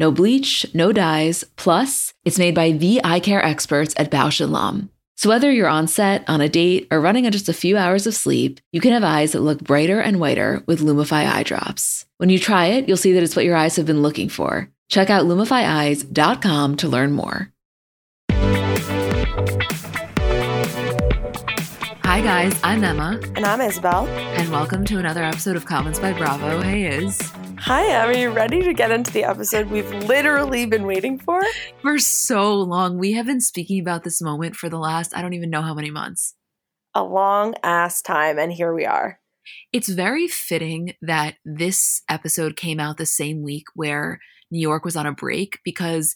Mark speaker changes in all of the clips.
Speaker 1: No bleach, no dyes, plus, it's made by the eye care experts at Bausch & Lomb. So whether you're on set, on a date, or running on just a few hours of sleep, you can have eyes that look brighter and whiter with Lumify eye drops. When you try it, you'll see that it's what your eyes have been looking for. Check out lumifyeyes.com to learn more. Hi, guys. I'm Emma.
Speaker 2: And I'm Isabel.
Speaker 1: And welcome to another episode of Comments by Bravo. Hey, Is.
Speaker 2: Hi. Are you ready to get into the episode we've literally been waiting for?
Speaker 1: For so long. We have been speaking about this moment for the last, I don't even know how many months.
Speaker 2: A long ass time. And here we are.
Speaker 1: It's very fitting that this episode came out the same week where New York was on a break because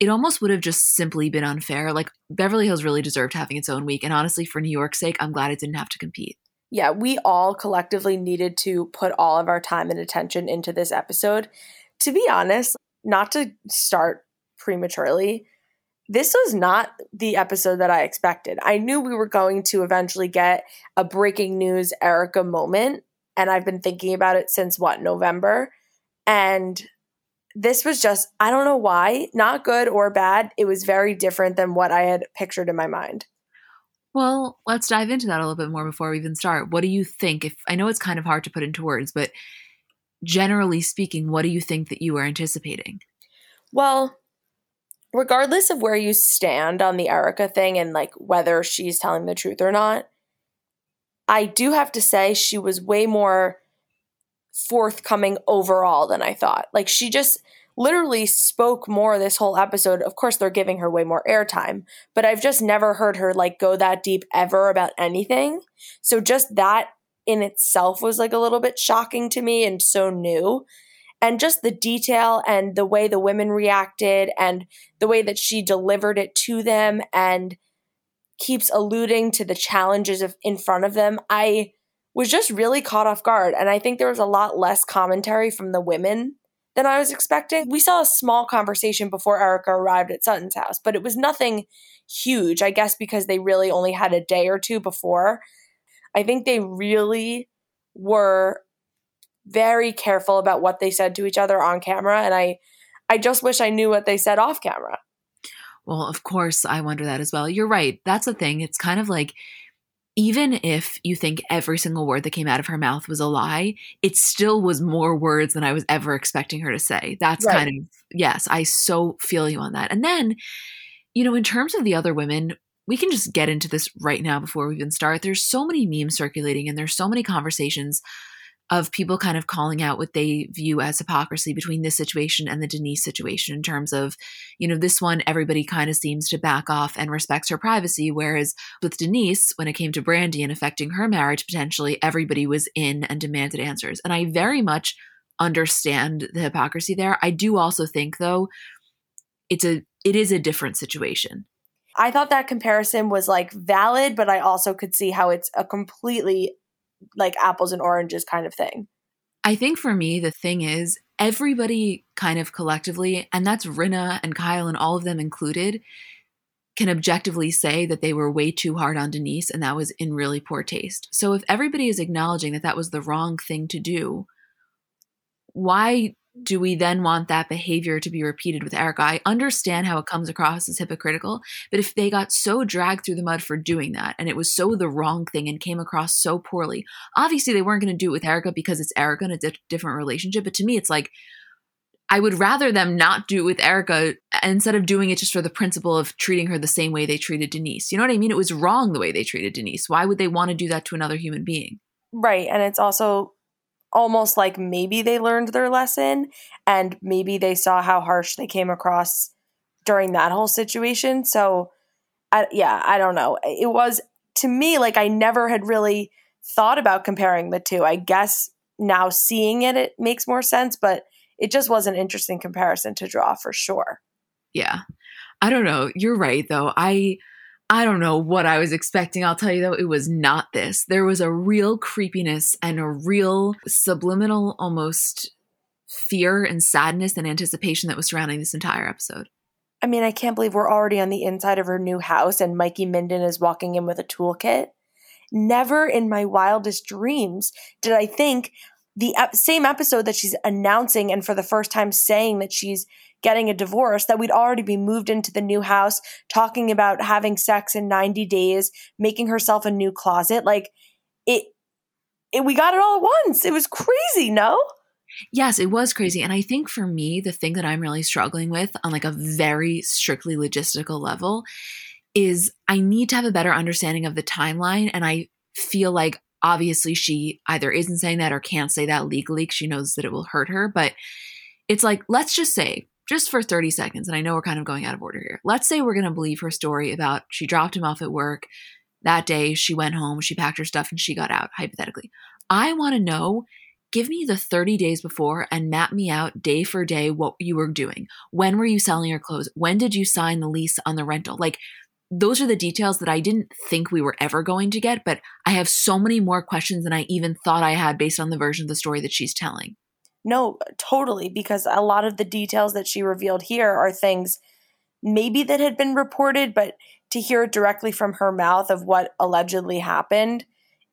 Speaker 1: it almost would have just simply been unfair. Like Beverly Hills really deserved having its own week. And honestly, for New York's sake, I'm glad it didn't have to compete.
Speaker 2: Yeah, we all collectively needed to put all of our time and attention into this episode. To be honest, not to start prematurely, this was not the episode that I expected. I knew we were going to eventually get a breaking news Erika moment. And I've been thinking about it since what, November? And this was just, I don't know why, not good or bad. It was very different than what I had pictured in my mind.
Speaker 1: Well, let's dive into that a little bit more before we even start. What do you think? If I know it's kind of hard to put into words, but generally speaking, what do you think that you were anticipating?
Speaker 2: Well, regardless of where you stand on the Erika thing and like whether she's telling the truth or not, I do have to say she was way more forthcoming overall than I thought. Like she just literally spoke more this whole episode. Of course, they're giving her way more airtime, but I've just never heard her like go that deep ever about anything. So just that in itself was like a little bit shocking to me and so new. And just the detail and the way the women reacted and the way that she delivered it to them and keeps alluding to the challenges of in front of them. I was just really caught off guard. And I think there was a lot less commentary from the women than I was expecting. We saw a small conversation before Erika arrived at Sutton's house, but it was nothing huge, I guess, because they really only had a day or two before. I think they really were very careful about what they said to each other on camera. And I, I just wish I knew what they said off camera.
Speaker 1: Well, of course, I wonder that as well. You're right. That's the thing. It's kind of like even if you think every single word that came out of her mouth was a lie, it still was more words than I was ever expecting her to say. That's right. kind of, yes, I so feel you on that. And then, you know, in terms of the other women, we can just get into this right now before we even start. There's so many memes circulating and there's so many conversations of people kind of calling out what they view as hypocrisy between this situation and the Denise situation in terms of, you know, this one, everybody kind of seems to back off and respects her privacy. Whereas with Denise, when it came to Brandi and affecting her marriage potentially, everybody was in and demanded answers. And I very much understand the hypocrisy there. I do also think though, it's a it is a different situation.
Speaker 2: I thought that comparison was like valid, but I also could see how it's a completely like apples and oranges kind of thing.
Speaker 1: I think for me, the thing is, everybody kind of collectively, and that's Rinna and Kyle and all of them included, can objectively say that they were way too hard on Denise and that was in really poor taste. So if everybody is acknowledging that that was the wrong thing to do, why do we then want that behavior to be repeated with Erika? I understand how it comes across as hypocritical, but if they got so dragged through the mud for doing that and it was so the wrong thing and came across so poorly, obviously they weren't going to do it with Erika because it's Erika in a di- different relationship. But to me, it's like, I would rather them not do it with Erika uh, instead of doing it just for the principle of treating her the same way they treated Denise. You know what I mean? It was wrong the way they treated Denise. Why would they want to do that to another human being?
Speaker 2: Right. And it's also almost like maybe they learned their lesson and maybe they saw how harsh they came across during that whole situation. So, I, yeah, I don't know. It was to me like I never had really thought about comparing the two. I guess now seeing it, it makes more sense, but it just was an interesting comparison to draw for sure.
Speaker 1: Yeah. I don't know. You're right though. I I don't know what I was expecting. I'll tell you though, it was not this. There was a real creepiness and a real subliminal almost fear and sadness and anticipation that was surrounding this entire episode.
Speaker 2: I mean, I can't believe we're already on the inside of her new house and Mikey Minden is walking in with a toolkit. Never in my wildest dreams did I think the same episode that she's announcing and for the first time saying that she's getting a divorce that we'd already be moved into the new house talking about having sex in 90 days making herself a new closet like it, it we got it all at once it was crazy no
Speaker 1: Yes, it was crazy. And I think for me, the thing that I'm really struggling with on like a very strictly logistical level is I need to have a better understanding of the timeline. And I feel like obviously she either isn't saying that or can't say that legally because she knows that it will hurt her. But it's like, let's just say, just for 30 seconds, and I know we're kind of going out of order here. Let's say we're going to believe her story about she dropped him off at work. That day, she went home, she packed her stuff, and she got out, hypothetically. I want to know give me the 30 days before and map me out day for day what you were doing. When were you selling your clothes? When did you sign the lease on the rental? Like, those are the details that I didn't think we were ever going to get, but I have so many more questions than I even thought I had based on the version of the story that she's telling.
Speaker 2: No, totally, because a lot of the details that she revealed here are things maybe that had been reported, but to hear it directly from her mouth of what allegedly happened,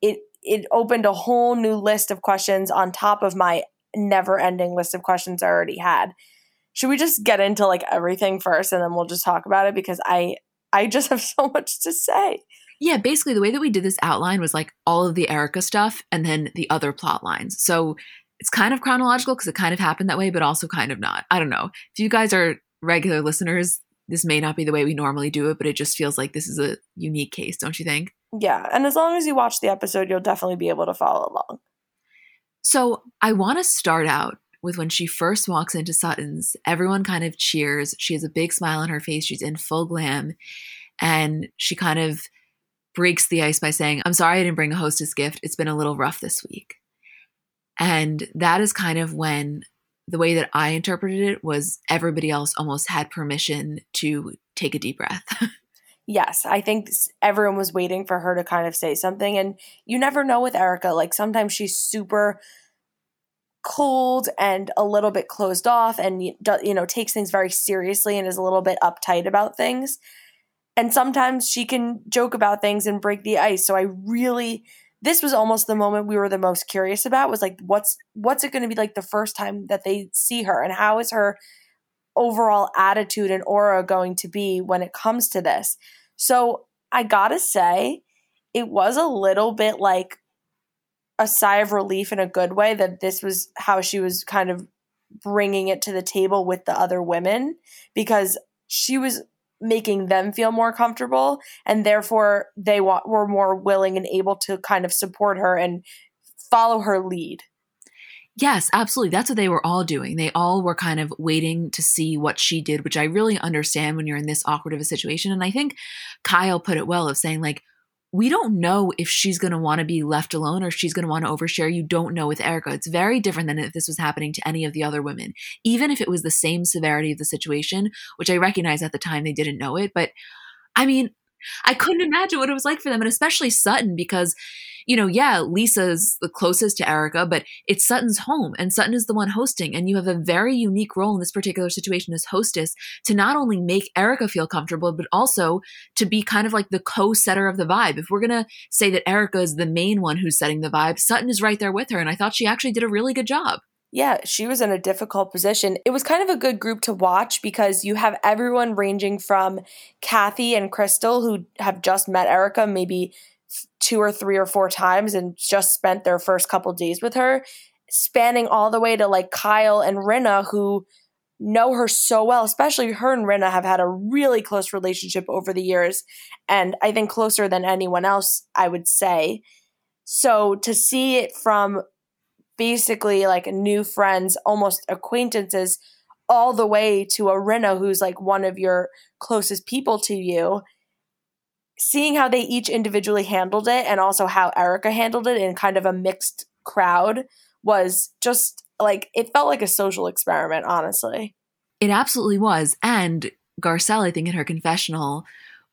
Speaker 2: it it opened a whole new list of questions on top of my never ending list of questions I already had. Should we just get into like everything first and then we'll just talk about it because I I just have so much to say.
Speaker 1: Yeah, basically the way that we did this outline was like all of the Erika stuff and then the other plot lines. So it's kind of chronological because it kind of happened that way, but also kind of not. I don't know. If you guys are regular listeners, this may not be the way we normally do it, but it just feels like this is a unique case, don't you think?
Speaker 2: Yeah, and as long as you watch the episode, you'll definitely be able to follow along.
Speaker 1: So I want to start out with when she first walks into Sutton's. Everyone kind of cheers. She has a big smile on her face. She's in full glam. And she kind of breaks the ice by saying, I'm sorry I didn't bring a hostess gift. It's been a little rough this week. And that is kind of when the way that I interpreted it was everybody else almost had permission to take a deep breath.
Speaker 2: yes, I think everyone was waiting for her to kind of say something. And you never know with Erika. Like sometimes she's super cold and a little bit closed off and, you know, takes things very seriously and is a little bit uptight about things. And sometimes she can joke about things and break the ice. So I really this was almost the moment we were the most curious about was like what's what's it going to be like the first time that they see her? And how is her overall attitude and aura going to be when it comes to this? So I gotta say, it was a little bit like a sigh of relief in a good way that this was how she was kind of bringing it to the table with the other women because she was making them feel more comfortable and therefore they wa- were more willing and able to kind of support her and follow her lead.
Speaker 1: Yes, absolutely. That's what they were all doing. They all were kind of waiting to see what she did, which I really understand when you're in this awkward of a situation. And I think Kyle put it well of saying, like, we don't know if she's going to want to be left alone or she's going to want to overshare. You don't know with Erika. It's very different than if this was happening to any of the other women, even if it was the same severity of the situation, which I recognize at the time they didn't know it. But I mean, I couldn't imagine what it was like for them, and especially Sutton, because, you know, yeah, Lisa's the closest to Erika, but it's Sutton's home, and Sutton is the one hosting, and you have a very unique role in this particular situation as hostess to not only make Erika feel comfortable, but also to be kind of like the co-setter of the vibe. If we're gonna say that Erika is the main one who's setting the vibe, Sutton is right there with her, and I thought she actually did a really good job.
Speaker 2: Yeah, she was in a difficult position. It was kind of a good group to watch because you have everyone ranging from Kathy and Crystal, who have just met Erika maybe two or three or four times and just spent their first couple days with her, spanning all the way to like Kyle and Rinna, who know her so well, especially her and Rinna have had a really close relationship over the years. And I think closer than anyone else, I would say. So to see it from basically like new friends, almost acquaintances, all the way to a Rinna who's like one of your closest people to you. Seeing how they each individually handled it and also how Erika handled it in kind of a mixed crowd was just like it felt like a social experiment, honestly.
Speaker 1: It absolutely was. And Garcelle, I think in her confessional,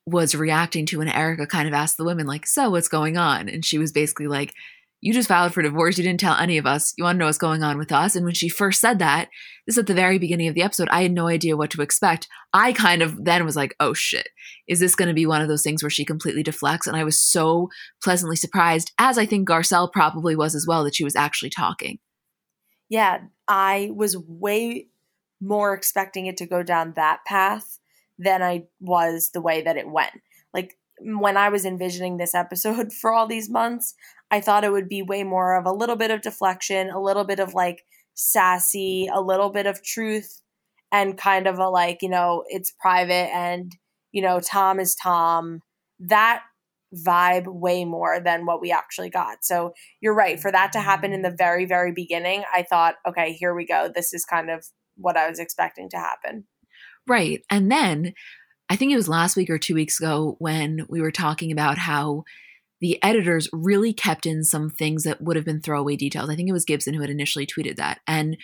Speaker 1: was reacting to when Erika kind of asked the women, like, so what's going on? And she was basically like, you just filed for divorce. You didn't tell any of us. You want to know what's going on with us. And when she first said that, this at the very beginning of the episode, I had no idea what to expect. I kind of then was like, oh shit, is this going to be one of those things where she completely deflects? And I was so pleasantly surprised, as I think Garcelle probably was as well, that she was actually talking.
Speaker 2: Yeah, I was way more expecting it to go down that path than I was the way that it went. When I was envisioning this episode for all these months, I thought it would be way more of a little bit of deflection, a little bit of like sassy, a little bit of truth, and kind of a like, you know, it's private and, you know, Tom is Tom. That vibe way more than what we actually got. So you're right. For that to happen in the mm-hmm. very, very beginning, I thought, okay, here we go. This is kind of what I was expecting to happen.
Speaker 1: Right. And then I think it was last week or two weeks ago when we were talking about how the editors really kept in some things that would have been throwaway details. I think it was Gibson who had initially tweeted that. And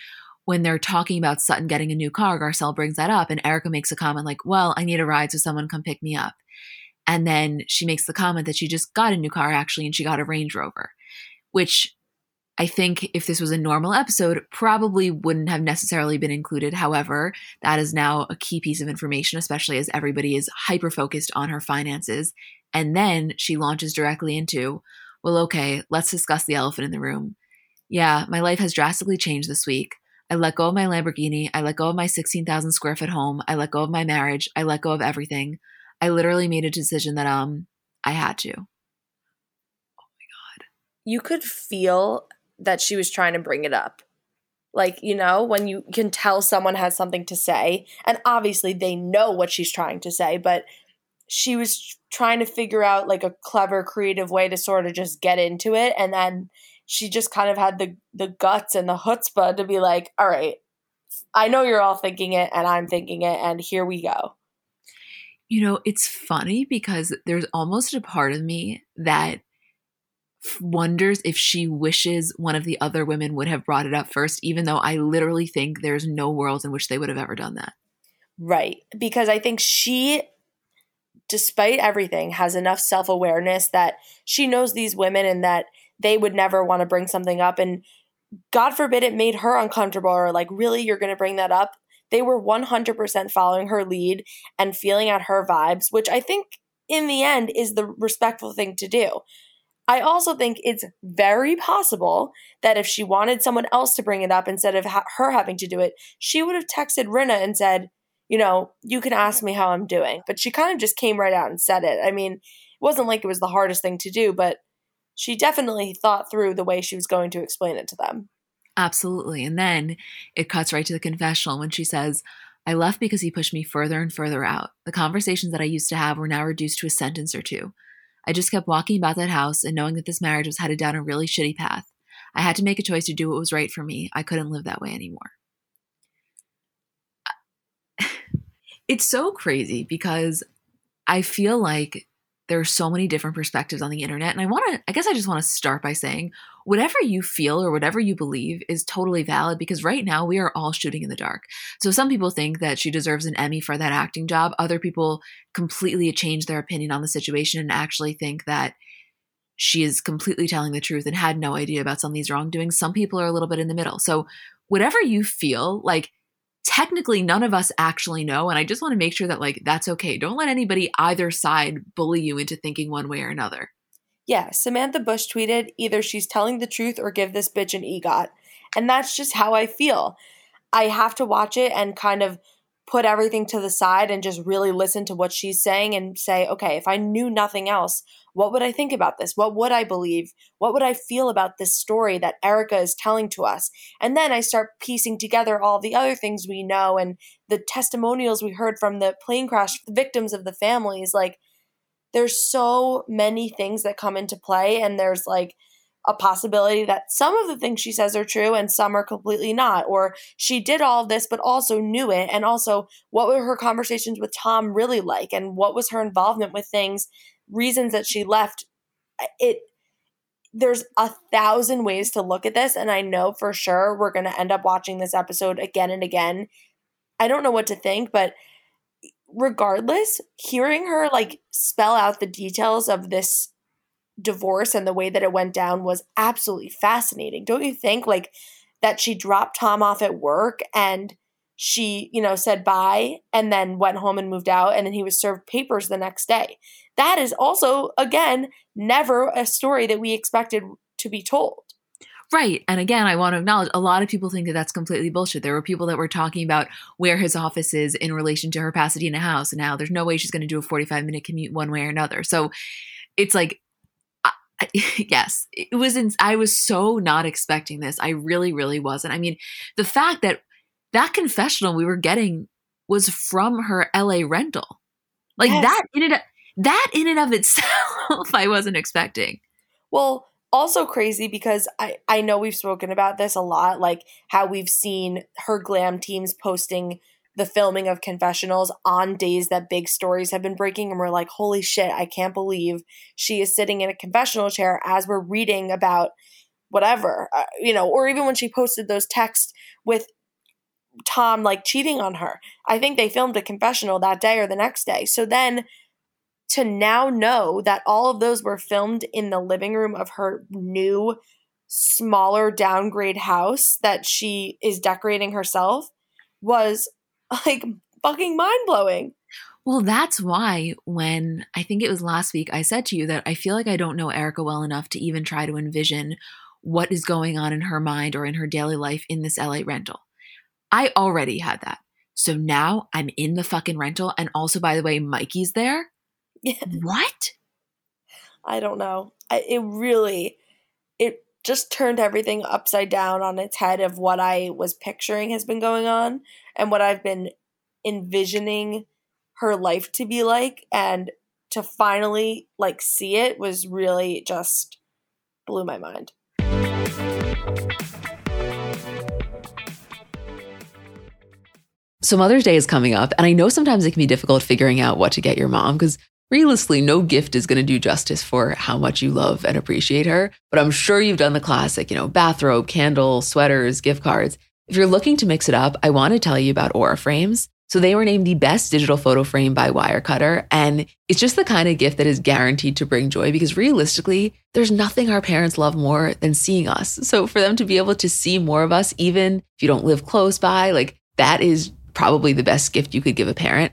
Speaker 1: when they're talking about Sutton getting a new car, Garcelle brings that up, and Erika makes a comment like, Well, I need a ride, so someone come pick me up. And then she makes the comment that she just got a new car actually, and she got a Range Rover, which I think if this was a normal episode, probably wouldn't have necessarily been included. However, that is now a key piece of information, especially as everybody is hyper focused on her finances. And then she launches directly into, well, okay, let's discuss the elephant in the room. Yeah, my life has drastically changed this week. I let go of my Lamborghini. I let go of my 16,000 square foot home. I let go of my marriage. I let go of everything. I literally made a decision that um I had to. Oh
Speaker 2: my god. You could feel that she was trying to bring it up. Like, you know, when you can tell someone has something to say, and obviously they know what she's trying to say, but she was trying to figure out like a clever, creative way to sort of just get into it. And then she just kind of had the, the guts and the chutzpah to be like, all right, I know you're all thinking it, and I'm thinking it, and here we go.
Speaker 1: You know, it's funny because there's almost a part of me that wonders if she wishes one of the other women would have brought it up first, even though I literally think there's no world in which they would have ever done that.
Speaker 2: Right. Because I think she, despite everything, has enough self awareness that she knows these women and that they would never want to bring something up. And God forbid it made her uncomfortable or like, really, you're going to bring that up? They were 100% following her lead and feeling out her vibes, which I think in the end is the respectful thing to do. I also think it's very possible that if she wanted someone else to bring it up instead of ha- her having to do it, she would have texted Rinna and said, you know, you can ask me how I'm doing. But she kind of just came right out and said it. I mean, it wasn't like it was the hardest thing to do, but she definitely thought through the way she was going to explain it to them.
Speaker 1: Absolutely. And then it cuts right to the confessional when she says, I left because he pushed me further and further out. The conversations that I used to have were now reduced to a sentence or two. I just kept walking about that house and knowing that this marriage was headed down a really shitty path. I had to make a choice to do what was right for me. I couldn't live that way anymore. It's so crazy because I feel like there are so many different perspectives on the internet. And I want to, I guess I just want to start by saying whatever you feel or whatever you believe is totally valid because right now we are all shooting in the dark. So some people think that she deserves an Emmy for that acting job. Other people completely change their opinion on the situation and actually think that she is completely telling the truth and had no idea about some of these wrongdoings. Some people are a little bit in the middle. So whatever you feel like, technically none of us actually know and i just want to make sure that like that's okay. Don't let anybody either side bully you into thinking one way or another.
Speaker 2: Yeah samantha bush tweeted either she's telling the truth or give this bitch an egot. And that's just how i feel. I have to watch it and kind of put everything to the side and just really listen to what she's saying and say okay if i knew nothing else what would I think about this? What would I believe? What would I feel about this story that Erika is telling to us? And then I start piecing together all the other things we know and the testimonials we heard from the plane crash victims of the families. Like, there's so many things that come into play, and there's like a possibility that some of the things she says are true and some are completely not. Or she did all this, but also knew it. And also, what were her conversations with Tom really like? And what was her involvement with things reasons that she left it there's a thousand ways to look at this and i know for sure we're going to end up watching this episode again and again i don't know what to think but regardless, hearing her like spell out the details of this divorce and the way that it went down was absolutely fascinating. Don't you think? Like that she dropped Tom off at work and she, you know, said bye and then went home and moved out and then he was served papers the next day. That is also again never a story that we expected to be told.
Speaker 1: Right. And again, I want to acknowledge a lot of people think that that's completely bullshit. There were people that were talking about where his office is in relation to her Pasadena house. And now there's no way she's going to do a 45 minute commute one way or another. So it's like, yes, it was, in, I was so not expecting this. I really, really wasn't. I mean, the fact that that confessional we were getting was from her LA rental, like yes. that in it, that in and of itself, I wasn't expecting.
Speaker 2: Well, also crazy because I, I know we've spoken about this a lot, like how we've seen her glam teams posting the filming of confessionals on days that big stories have been breaking and we're like holy shit i can't believe she is sitting in a confessional chair as we're reading about whatever uh, you know or even when she posted those texts with tom like cheating on her. I think they filmed a confessional that day or the next day. So then to now know that all of those were filmed in the living room of her new smaller downgrade house that she is decorating herself was like fucking mind blowing.
Speaker 1: Well, that's why when I think it was last week, I said to you that I feel like I don't know Erika well enough to even try to envision what is going on in her mind or in her daily life in this LA rental. I already had that. So now I'm in the fucking rental. And also, by the way, Mikey's there. Yeah. what?
Speaker 2: I don't know. I, it really, it just turned everything upside down on its head of what I was picturing has been going on and what I've been envisioning her life to be like and to finally like see it was really just blew my mind.
Speaker 1: So Mother's Day is coming up, and I know sometimes it can be difficult figuring out what to get your mom because realistically, no gift is going to do justice for how much you love and appreciate her. But I'm sure you've done the classic, you know, bathrobe, candle, sweaters, gift cards. If you're looking to mix it up, I want to tell you about Aura Frames. So they were named the best digital photo frame by Wirecutter. And it's just the kind of gift that is guaranteed to bring joy because realistically, there's nothing our parents love more than seeing us. So for them to be able to see more of us, even if you don't live close by, like that is probably the best gift you could give a parent.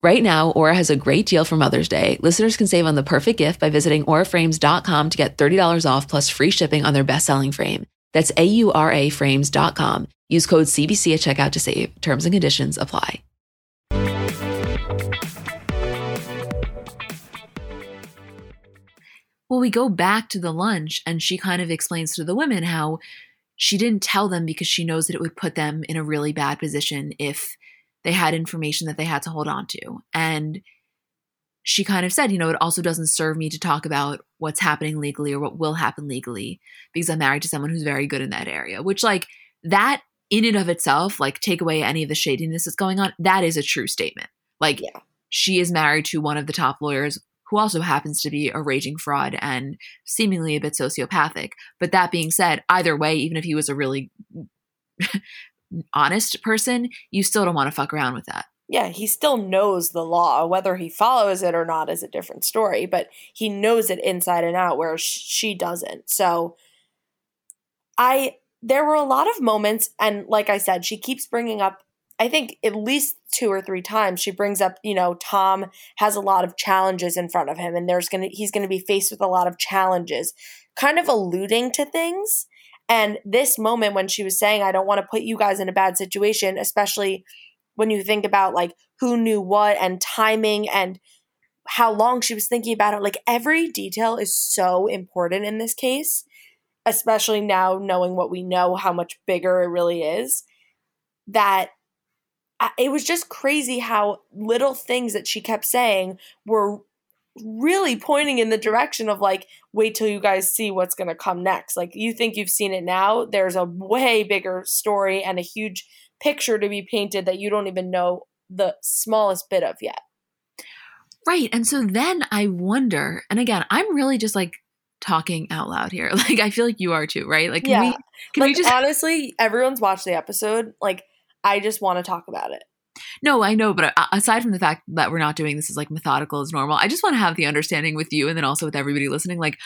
Speaker 1: Right now, Aura has a great deal for Mother's Day. Listeners can save on the perfect gift by visiting auraframes.com to get $30 off plus free shipping on their best-selling frame. That's A-U-R-A frames.com. Use code CBC at checkout to save. Terms and conditions apply. Well, we go back to the lunch and she kind of explains to the women how she didn't tell them because she knows that it would put them in a really bad position if they had information that they had to hold on to. And she kind of said, you know, it also doesn't serve me to talk about what's happening legally or what will happen legally because I'm married to someone who's very good in that area, which, like, that in and of itself, like, take away any of the shadiness that's going on, that is a true statement. Like, yeah. she is married to one of the top lawyers who also happens to be a raging fraud and seemingly a bit sociopathic. But that being said, either way, even if he was a really honest person, you still don't want to fuck around with that.
Speaker 2: Yeah, he still knows the law. Whether he follows it or not is a different story, but he knows it inside and out where she doesn't. So I there were a lot of moments and like I said, she keeps bringing up I think at least two or three times she brings up, you know, Tom has a lot of challenges in front of him and there's to he's to be faced with a lot of challenges, kind of alluding to things and this moment when she was saying, I don't want to put you guys in a bad situation, especially when you think about like who knew what and timing and how long she was thinking about it, like every detail is so important in this case, especially now knowing what we know, how much bigger it really is. That uh, it was just crazy how little things that she kept saying were really pointing in the direction of like, wait till you guys see what's going to come next. Like, you think you've seen it now. There's a way bigger story and a huge picture to be painted that you don't even know the smallest bit of yet.
Speaker 1: Right. And so then I wonder, and again, I'm really just like talking out loud here. Like I feel like you are too, right? Like can
Speaker 2: yeah.
Speaker 1: we can
Speaker 2: like,
Speaker 1: we just
Speaker 2: honestly, everyone's watched the episode. Like, I just want to talk about it.
Speaker 1: No, I know, but uh, aside from the fact that we're not doing this as like methodical as normal, I just want to have the understanding with you and then also with everybody listening. Like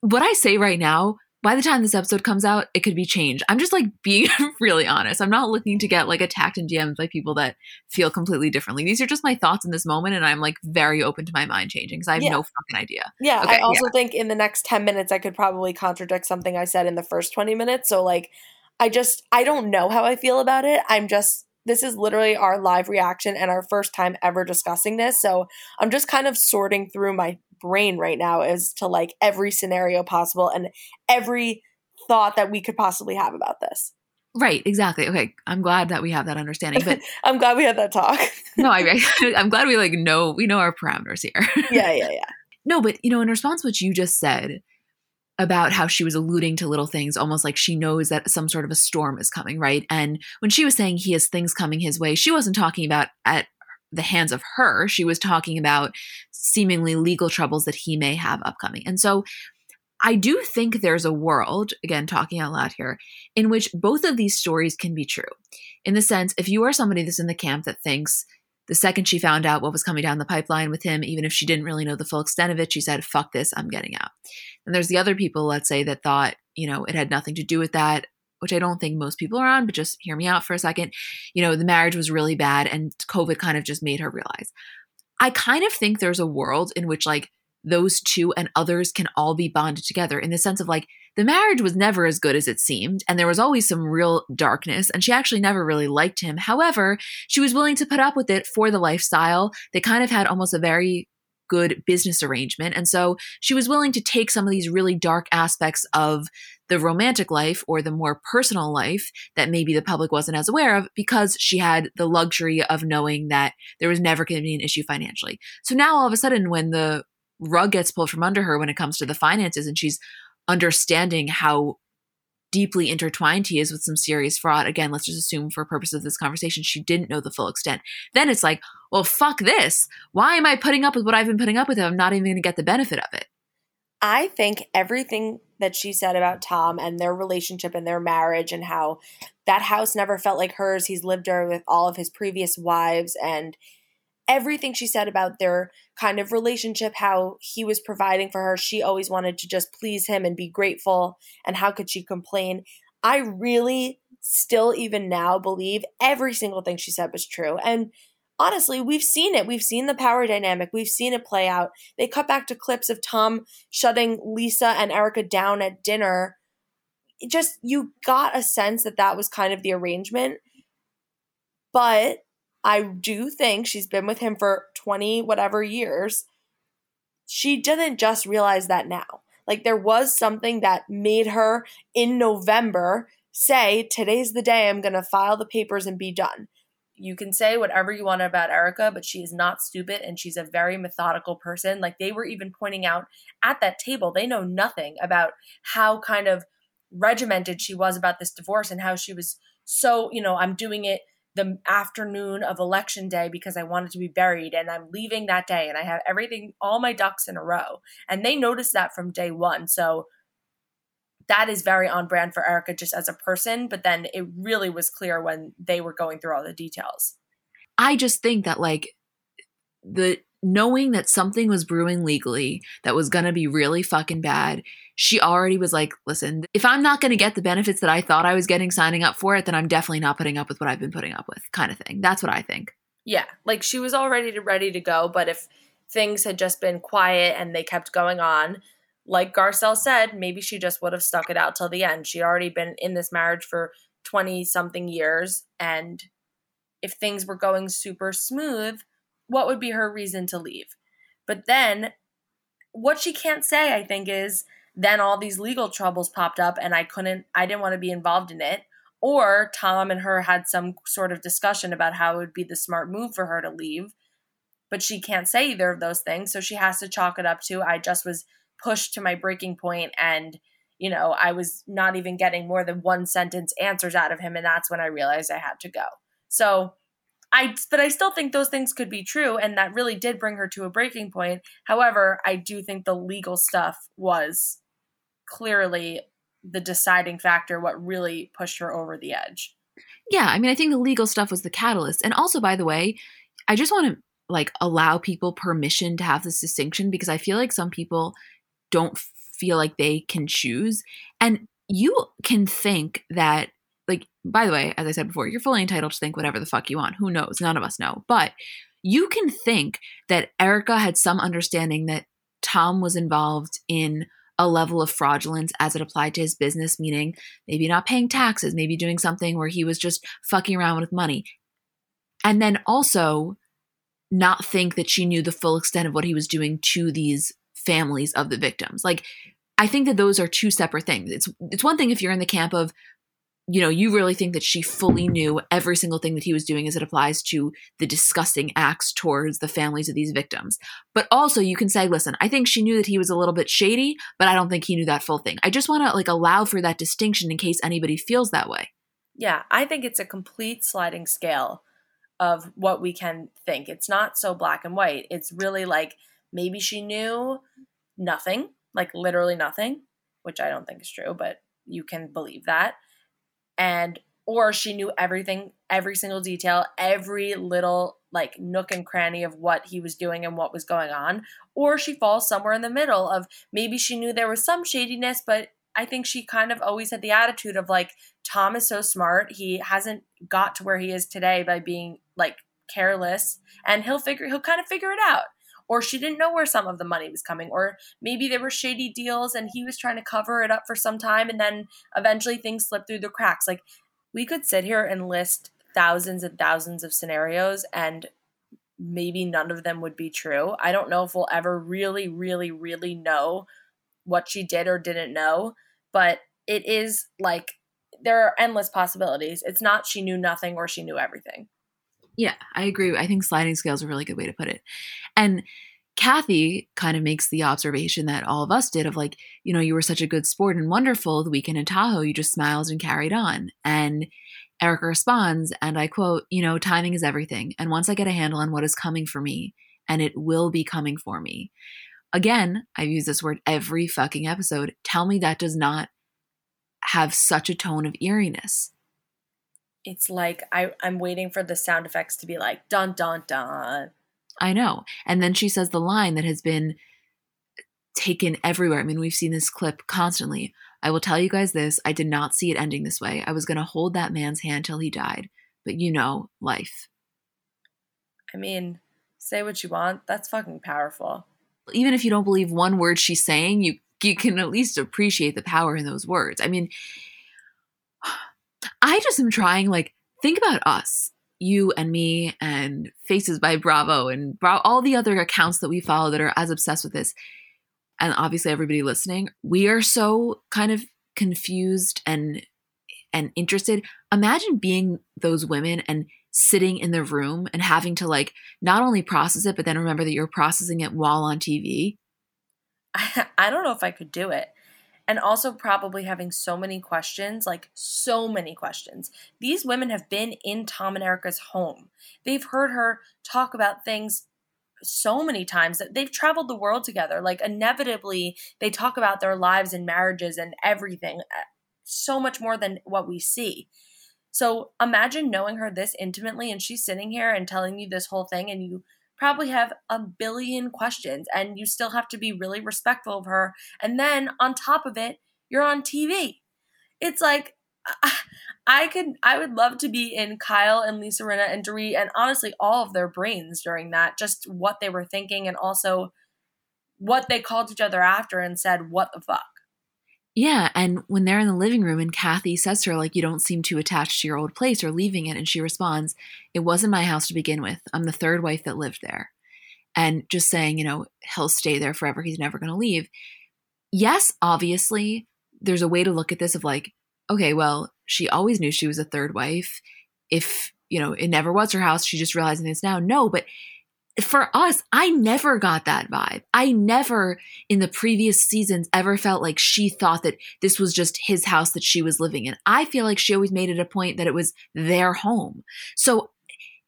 Speaker 1: what I say right now by the time this episode comes out, it could be changed. I'm just like being really honest. I'm not looking to get like attacked in DMs by people that feel completely differently. These are just my thoughts in this moment, and I'm like very open to my mind changing because I have
Speaker 2: Yeah.
Speaker 1: no fucking idea.
Speaker 2: Yeah,
Speaker 1: Okay,
Speaker 2: I also think in the next 10 minutes I could probably contradict something I said in the first 20 minutes. So like I just I don't know how I feel about it. I'm just this is literally our live reaction and our first time ever discussing this. So I'm just kind of sorting through my brain right now as to like every scenario possible and every thought that we could possibly have about this.
Speaker 1: Right, exactly. Okay, I'm glad that we have that understanding. But
Speaker 2: I'm glad we had that talk.
Speaker 1: no, I, I'm glad we like know we know our parameters here.
Speaker 2: yeah, yeah, yeah.
Speaker 1: No, but you know, in response to what you just said about how she was alluding to little things, almost like she knows that some sort of a storm is coming, right? And when she was saying he has things coming his way, she wasn't talking about at the hands of her. She was talking about seemingly legal troubles that he may have upcoming. And so I do think there's a world, again, talking out loud here, in which both of these stories can be true. In the sense, if you are somebody that's in the camp that thinks the second she found out what was coming down the pipeline with him, even if she didn't really know the full extent of it, she said, fuck this, I'm getting out. And there's the other people, let's say, that thought, you know, it had nothing to do with that, which I don't think most people are on, but just hear me out for a second. You know, the marriage was really bad and COVID kind of just made her realize. I kind of think there's a world in which, like, those two and others can all be bonded together in the sense of like the marriage was never as good as it seemed and there was always some real darkness and she actually never really liked him. However she was willing to put up with it for the lifestyle. They kind of had almost a very good business arrangement and so she was willing to take some of these really dark aspects of the romantic life or the more personal life that maybe the public wasn't as aware of because she had the luxury of knowing that there was never going to be an issue financially. So now all of a sudden when the rug gets pulled from under her when it comes to the finances and she's understanding how deeply intertwined he is with some serious fraud. Again let's just assume for purposes of this conversation she didn't know the full extent. Then it's like well fuck this. Why am i putting up with what i've been putting up with? I'm not even going to get the benefit of it.
Speaker 2: I think everything that she said about Tom and their relationship and their marriage and how that house never felt like hers. He's lived there with all of his previous wives and everything she said about their kind of relationship, how he was providing for her. She always wanted to just please him and be grateful. And how could she complain? I really still, even now, believe every single thing she said was true. And honestly, we've seen it. We've seen the power dynamic. We've seen it play out. They cut back to clips of Tom shutting Lisa and Erica down at dinner. It just, you got a sense that that was kind of the arrangement. But I do think she's been with him for 20 whatever years. She didn't just realize that now. Like there was something that made her in November say, Today's the day I'm going to file the papers and be done. You can say whatever you want about Erika, but she is not stupid and she's a very methodical person. Like they were even pointing out at that table, they know nothing about how kind of regimented she was about this divorce and how she was so, you know, I'm doing it the afternoon of election day because I wanted to be buried and I'm leaving that day and I have everything, all my ducks in a row. And they noticed that from day one. So that is very on brand for Erika just as a person. But then it really was clear when they were going through all the details.
Speaker 1: I just think that like the knowing that something was brewing legally that was going to be really fucking bad, she already was like, listen, if I'm not going to get the benefits that I thought I was getting signing up for it, then I'm definitely not putting up with what I've been putting up with, kind of thing. That's what I think.
Speaker 2: Yeah, like she was already ready to go, but if things had just been quiet and they kept going on, like Garcelle said, maybe she just would have stuck it out till the end. She'd already been in this marriage for 20 something years. And if things were going super smooth, what would be her reason to leave? But then what she can't say, I think, is then all these legal troubles popped up and I couldn't, I didn't want to be involved in it. Or Tom and her had some sort of discussion about how it would be the smart move for her to leave. but she can't say either of those things. So she has to chalk it up to I just was pushed to my breaking point and you know, I was not even getting more than one sentence answers out of him and that's when I realized I had to go. So I but I still think those things could be true and that really did bring her to a breaking point. However, I do think the legal stuff was clearly the deciding factor what really pushed her over the edge.
Speaker 1: Yeah, I mean I think the legal stuff was the catalyst. And also by the way, I just want to like allow people permission to have this distinction because I feel like some people don't feel like they can choose and you can think that by the way as i said before you're fully entitled to think whatever the fuck you want. Who knows? None of us know. But you can think that Erika had some understanding that tom was involved in a level of fraudulence as it applied to his business meaning maybe not paying taxes maybe doing something where he was just fucking around with money. And then also not think that she knew the full extent of what he was doing to these families of the victims. Like i think that those are two separate things. It's it's one thing if you're in the camp of you know, you really think that she fully knew every single thing that he was doing as it applies to the disgusting acts towards the families of these victims. But also you can say, listen, I think she knew that he was a little bit shady, but I don't think he knew that full thing. I just want to like allow for that distinction in case anybody feels that way.
Speaker 2: Yeah, I think it's a complete sliding scale of what we can think. It's not so black and white. It's really like maybe she knew nothing, like literally nothing, which I don't think is true, but you can believe that and or she knew everything, every single detail, every little like nook and cranny of what he was doing and what was going on, or she falls somewhere in the middle of maybe she knew there was some shadiness, but I think she kind of always had the attitude of like Tom is so smart, he hasn't got to where he is today by being like careless and he'll figure he'll kind of figure it out or she didn't know where some of the money was coming or maybe there were shady deals and he was trying to cover it up for some time and then eventually things slipped through the cracks. Like we could sit here and list thousands and thousands of scenarios and maybe none of them would be true. I don't know if we'll ever really really really know what she did or didn't know but it is like there are endless possibilities. It's not she knew nothing or she knew everything
Speaker 1: yeah, I agree. I think sliding scale is a really good way to put it. And Kathy kind of makes the observation that all of us did of like, you know, you were such a good sport and wonderful the weekend in Tahoe, you just smiled and carried on. And Erika responds, and I quote, you know, timing is everything. And once I get a handle on what is coming for me, and it will be coming for me. Again, I've used this word every fucking episode. Tell me that does not have such a tone of eeriness
Speaker 2: it's like I, I'm waiting for the sound effects to be like dun dun dun.
Speaker 1: I know. And then she says the line that has been taken everywhere. I mean, we've seen this clip constantly. I will tell you guys this I did not see it ending this way. I was going to hold that man's hand till he died. But you know, life.
Speaker 2: I mean, say what you want. That's fucking powerful.
Speaker 1: Even if you don't believe one word she's saying, you you can at least appreciate the power in those words. I mean, I just am trying, like, think about us, you and me, and Faces by Bravo, and Bra- all the other accounts that we follow that are as obsessed with this. And obviously, everybody listening, we are so kind of confused and and interested. Imagine being those women and sitting in the room and having to like not only process it, but then remember that you're processing it while on TV.
Speaker 2: I, I don't know if I could do it and also probably having so many questions like so many questions. These women have been in Tom and Erika's home. They've heard her talk about things so many times that they've traveled the world together. Like, inevitably, they talk about their lives and marriages and everything uh, so much more than what we see. So, imagine knowing her this intimately and she's sitting here and telling you this whole thing, and you probably have a billion questions and you still have to be really respectful of her. And then on top of it, you're on TV. It's like, I could, I would love to be in Kyle and Lisa Rinna and Dorit and honestly all of their brains during that, just what they were thinking and also what they called each other after and said, what the fuck.
Speaker 1: Yeah, and when they're in the living room and Kathy says to her, like, you don't seem too attached to your old place or leaving it, and she responds, It wasn't my house to begin with. I'm the third wife that lived there. And just saying, you know, he'll stay there forever, he's never gonna leave. Yes, obviously, there's a way to look at this of like, okay, well, she always knew she was a third wife. If, you know, it never was her house, she just realizing this now. No, but for us, I never got that vibe. I never in the previous seasons ever felt like she thought that this was just his house that she was living in. I feel like she always made it a point that it was their home. So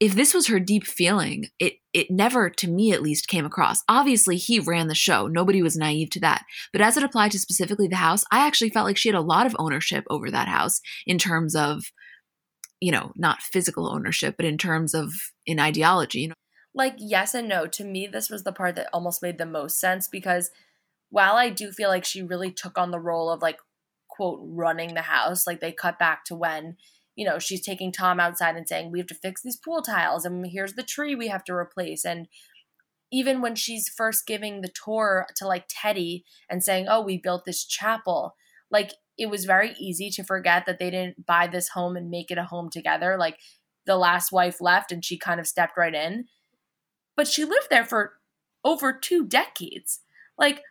Speaker 1: if this was her deep feeling, it it never to me at least came across. Obviously, he ran the show. Nobody was naive to that. But as it applied to specifically the house, I actually felt like she had a lot of ownership over that house in terms of you know, not physical ownership, but in terms of in ideology, you know
Speaker 2: like yes and no. To me, this was the part that almost made the most sense because while I do feel like she really took on the role of like quote running the house, like they cut back to when you know she's taking Tom outside and saying we have to fix these pool tiles and here's the tree we have to replace and even when she's first giving the tour to like Teddy and saying, "Oh, we built this chapel." Like it was very easy to forget that they didn't buy this home and make it a home together. Like the last wife left and she kind of stepped right in but she lived there for over two decades. Like,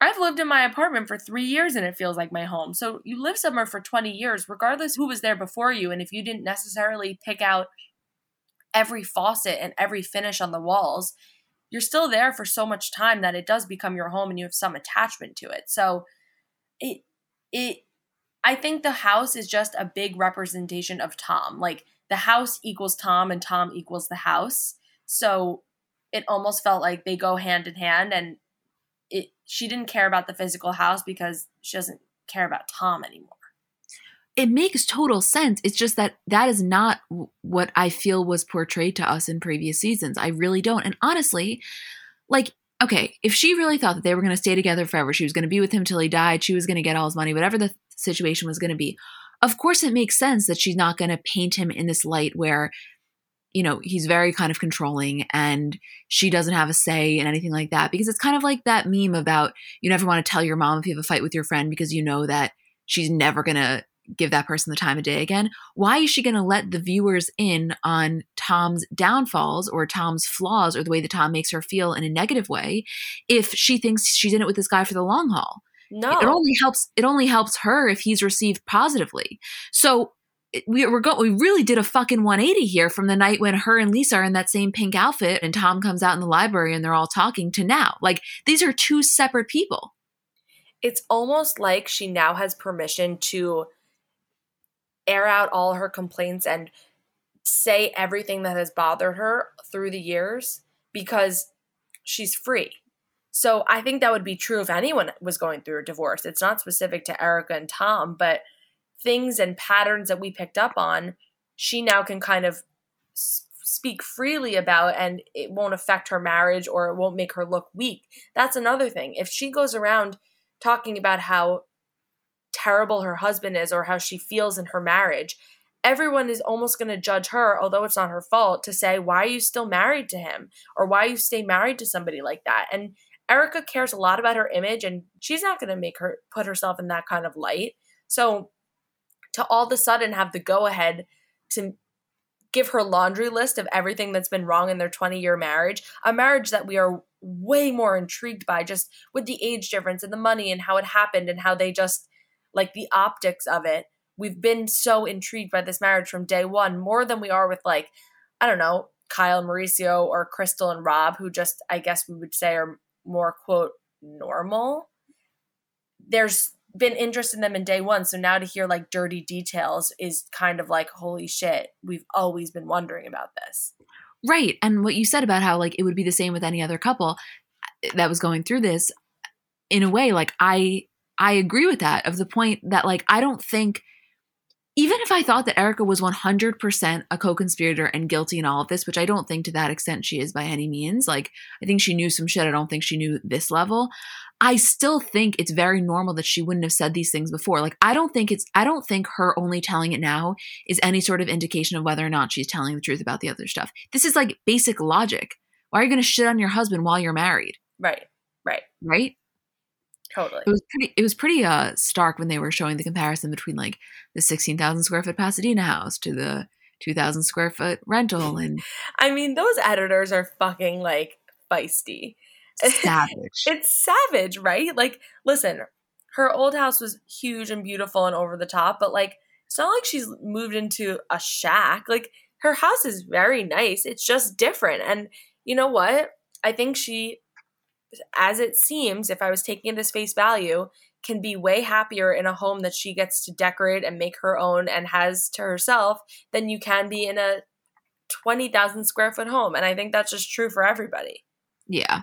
Speaker 2: I've lived in my apartment for three years and it feels like my home. So you live somewhere for 20 years, regardless who was there before you. And if you didn't necessarily pick out every faucet and every finish on the walls, you're still there for so much time that it does become your home and you have some attachment to it. So it, it, I think the house is just a big representation of Tom. Like the house equals Tom and Tom equals the house. So it almost felt like they go hand in hand and it she didn't care about the physical house because she doesn't care about Tom anymore.
Speaker 1: It makes total sense. It's just that that is not what I feel was portrayed to us in previous seasons. I really don't. And honestly, like okay, if she really thought that they were going to stay together forever, she was going to be with him till he died, she was going to get all his money, whatever the situation was going to be. Of course, it makes sense that she's not going to paint him in this light where you know, he's very kind of controlling and she doesn't have a say in anything like that because it's kind of like that meme about you never want to tell your mom if you have a fight with your friend because you know that she's never going to give that person the time of day again. Why is she going to let the viewers in on Tom's downfalls or Tom's flaws or the way that Tom makes her feel in a negative way if she thinks she's in it with this guy for the long haul?
Speaker 2: No.
Speaker 1: It only helps it only helps her if he's received positively. So we we're go we really did a fucking 180 here from the night when her and Lisa are in that same pink outfit and Tom comes out in the library and they're all talking to now. Like these are two separate people.
Speaker 2: It's almost like she now has permission to air out all her complaints and say everything that has bothered her through the years because she's free. So I think that would be true if anyone was going through a divorce. It's not specific to Erika and Tom, but things and patterns that we picked up on, she now can kind of speak freely about and it won't affect her marriage or it won't make her look weak. That's another thing. If she goes around talking about how terrible her husband is or how she feels in her marriage, everyone is almost going to judge her, although it's not her fault, to say, why are you still married to him? Or why you stay married to somebody like that? And Erika cares a lot about her image and she's not going to make her put herself in that kind of light. So to all of a sudden have the go ahead to give her laundry list of everything that's been wrong in their 20 year marriage, a marriage that we are way more intrigued by just with the age difference and the money and how it happened and how they just like the optics of it. We've been so intrigued by this marriage from day one, more than we are with like, I don't know, Kyle Mauricio or Crystal and Rob, who just, I guess we would say, are more quote normal. There's been interested in them in day one. So now to hear like dirty details is kind of like, holy shit, we've always been wondering about this.
Speaker 1: Right. And what you said about how like it would be the same with any other couple eh, that was going through this, in a way, like I I agree with that of the point that like I don't think even if I thought that Erika was 100% a co conspirator and guilty in all of this, which I don't think to that extent she is by any means, like, I think she knew some shit. I don't think she knew this level. I still think it's very normal that she wouldn't have said these things before. Like, I don't think it's, I don't think her only telling it now is any sort of indication of whether or not she's telling the truth about the other stuff. This is like basic logic. Why are you going to shit on your husband while you're married?
Speaker 2: Right, right.
Speaker 1: Right?
Speaker 2: Totally.
Speaker 1: It was pretty. It was pretty uh, stark when they were showing the comparison between like the sixteen thousand square foot Pasadena house to the two thousand square foot rental, and
Speaker 2: I mean those editors are fucking like feisty.
Speaker 1: Savage.
Speaker 2: it's savage, right? Like, listen, her old house was huge and beautiful and over the top, but like, it's not like she's moved into a shack. Like, her house is very nice. It's just different. And you know what? I think she, as it seems, if I was taking it as face value, can be way happier in a home that she gets to decorate and make her own and has to herself than you can be in a 20,000 square foot home. And I think that's just true for everybody.
Speaker 1: Yeah.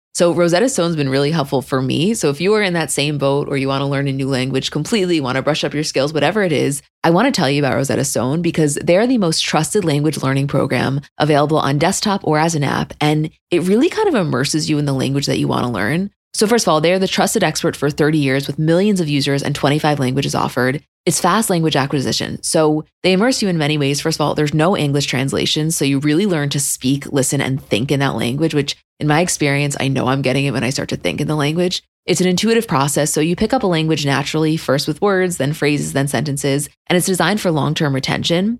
Speaker 1: So Rosetta Stone's been really helpful for me. So if you are in that same boat or you want to learn a new language completely, want to brush up your skills, whatever it is, I want to tell you about Rosetta Stone because they're the most trusted language learning program available on desktop or as an app. And it really kind of immerses you in the language that you want to learn. So, first of all, they're the trusted expert for 30 years with millions of users and 25 languages offered. It's fast language acquisition. So, they immerse you in many ways. First of all, there's no English translation. So, you really learn to speak, listen, and think in that language, which in my experience, I know I'm getting it when I start to think in the language. It's an intuitive process. So, you pick up a language naturally, first with words, then phrases, then sentences, and it's designed for long term retention.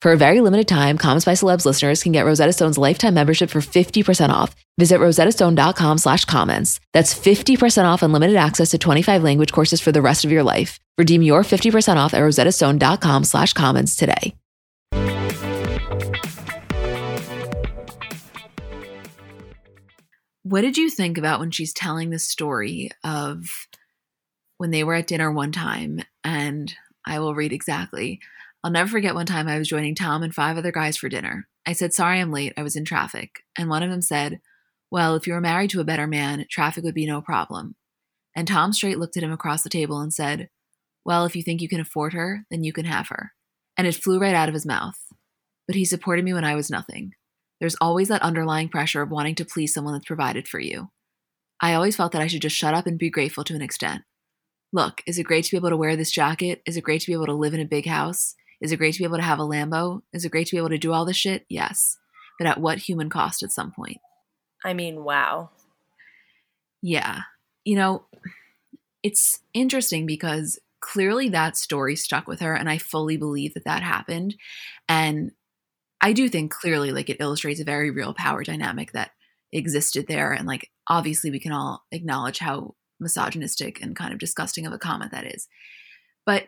Speaker 1: For a very limited time, Comments by Celebs listeners can get Rosetta Stone's lifetime membership for 50% off. Visit rosettastone.com slash comments. That's 50% off unlimited access to 25 language courses for the rest of your life. Redeem your 50% off at rosettastone.com slash comments today. What did you think about when she's telling the story of when they were at dinner one time? And I will read exactly. I'll never forget one time I was joining Tom and five other guys for dinner. I said, Sorry, I'm late. I was in traffic. And one of them said, Well, if you were married to a better man, traffic would be no problem. And Tom straight looked at him across the table and said, Well, if you think you can afford her, then you can have her. And it flew right out of his mouth. But he supported me when I was nothing. There's always that underlying pressure of wanting to please someone that's provided for you. I always felt that I should just shut up and be grateful to an extent. Look, is it great to be able to wear this jacket? Is it great to be able to live in a big house? Is it great to be able to have a Lambo? Is it great to be able to do all this shit? Yes. But at what human cost at some point?
Speaker 2: I mean, wow.
Speaker 1: Yeah. You know, it's interesting because clearly that story stuck with her, and I fully believe that that happened. And I do think clearly, like, it illustrates a very real power dynamic that existed there. And, like, obviously, we can all acknowledge how misogynistic and kind of disgusting of a comment that is. But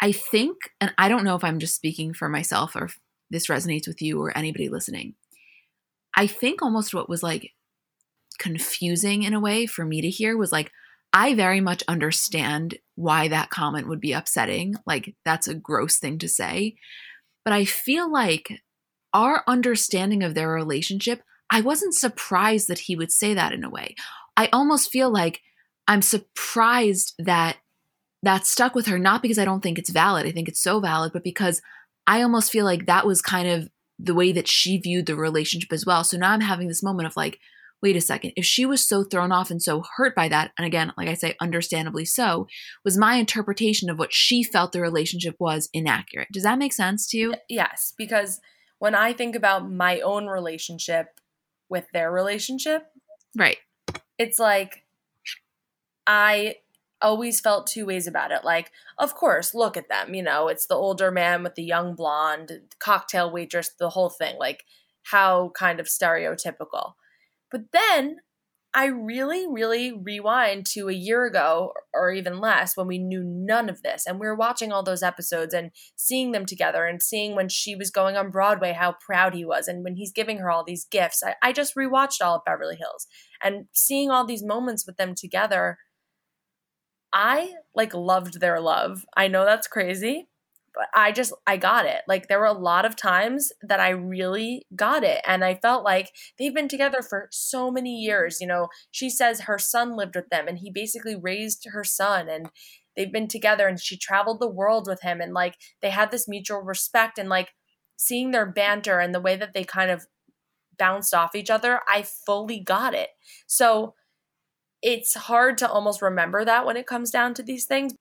Speaker 1: I think, and I don't know if I'm just speaking for myself or this resonates with you or anybody listening. I think almost what was like confusing in a way for me to hear was like, I very much understand why that comment would be upsetting. Like, that's a gross thing to say. But I feel like our understanding of their relationship, I wasn't surprised that he would say that in a way. I almost feel like I'm surprised that that stuck with her, not because I don't think it's valid, I think it's so valid, but because I almost feel like that was kind of the way that she viewed the relationship as well. So now I'm having this moment of like, wait a second, if she was so thrown off and so hurt by that, and again, like I say, understandably so, was my interpretation of what she felt the relationship was inaccurate. Does that make sense to you?
Speaker 2: Yes, because when I think about my own relationship with their relationship,
Speaker 1: right,
Speaker 2: it's like I always felt two ways about it. Like, of course, look at them. You know, it's the older man with the young blonde, cocktail waitress, the whole thing. Like, how kind of stereotypical. But then I really, really rewind to a year ago or even less when we knew none of this. And we were watching all those episodes and seeing them together and seeing when she was going on Broadway how proud he was and when he's giving her all these gifts. I, I just rewatched all of Beverly Hills and seeing all these moments with them together I like loved their love. I know that's crazy, but I just I got it. Like there were a lot of times that I really got it and I felt like they've been together for so many years, you know. She says her son lived with them and he basically raised her son and they've been together and she traveled the world with him and like they had this mutual respect and like seeing their banter and the way that they kind of bounced off each other, I fully got it. So it's hard to almost remember that when it comes down to these things.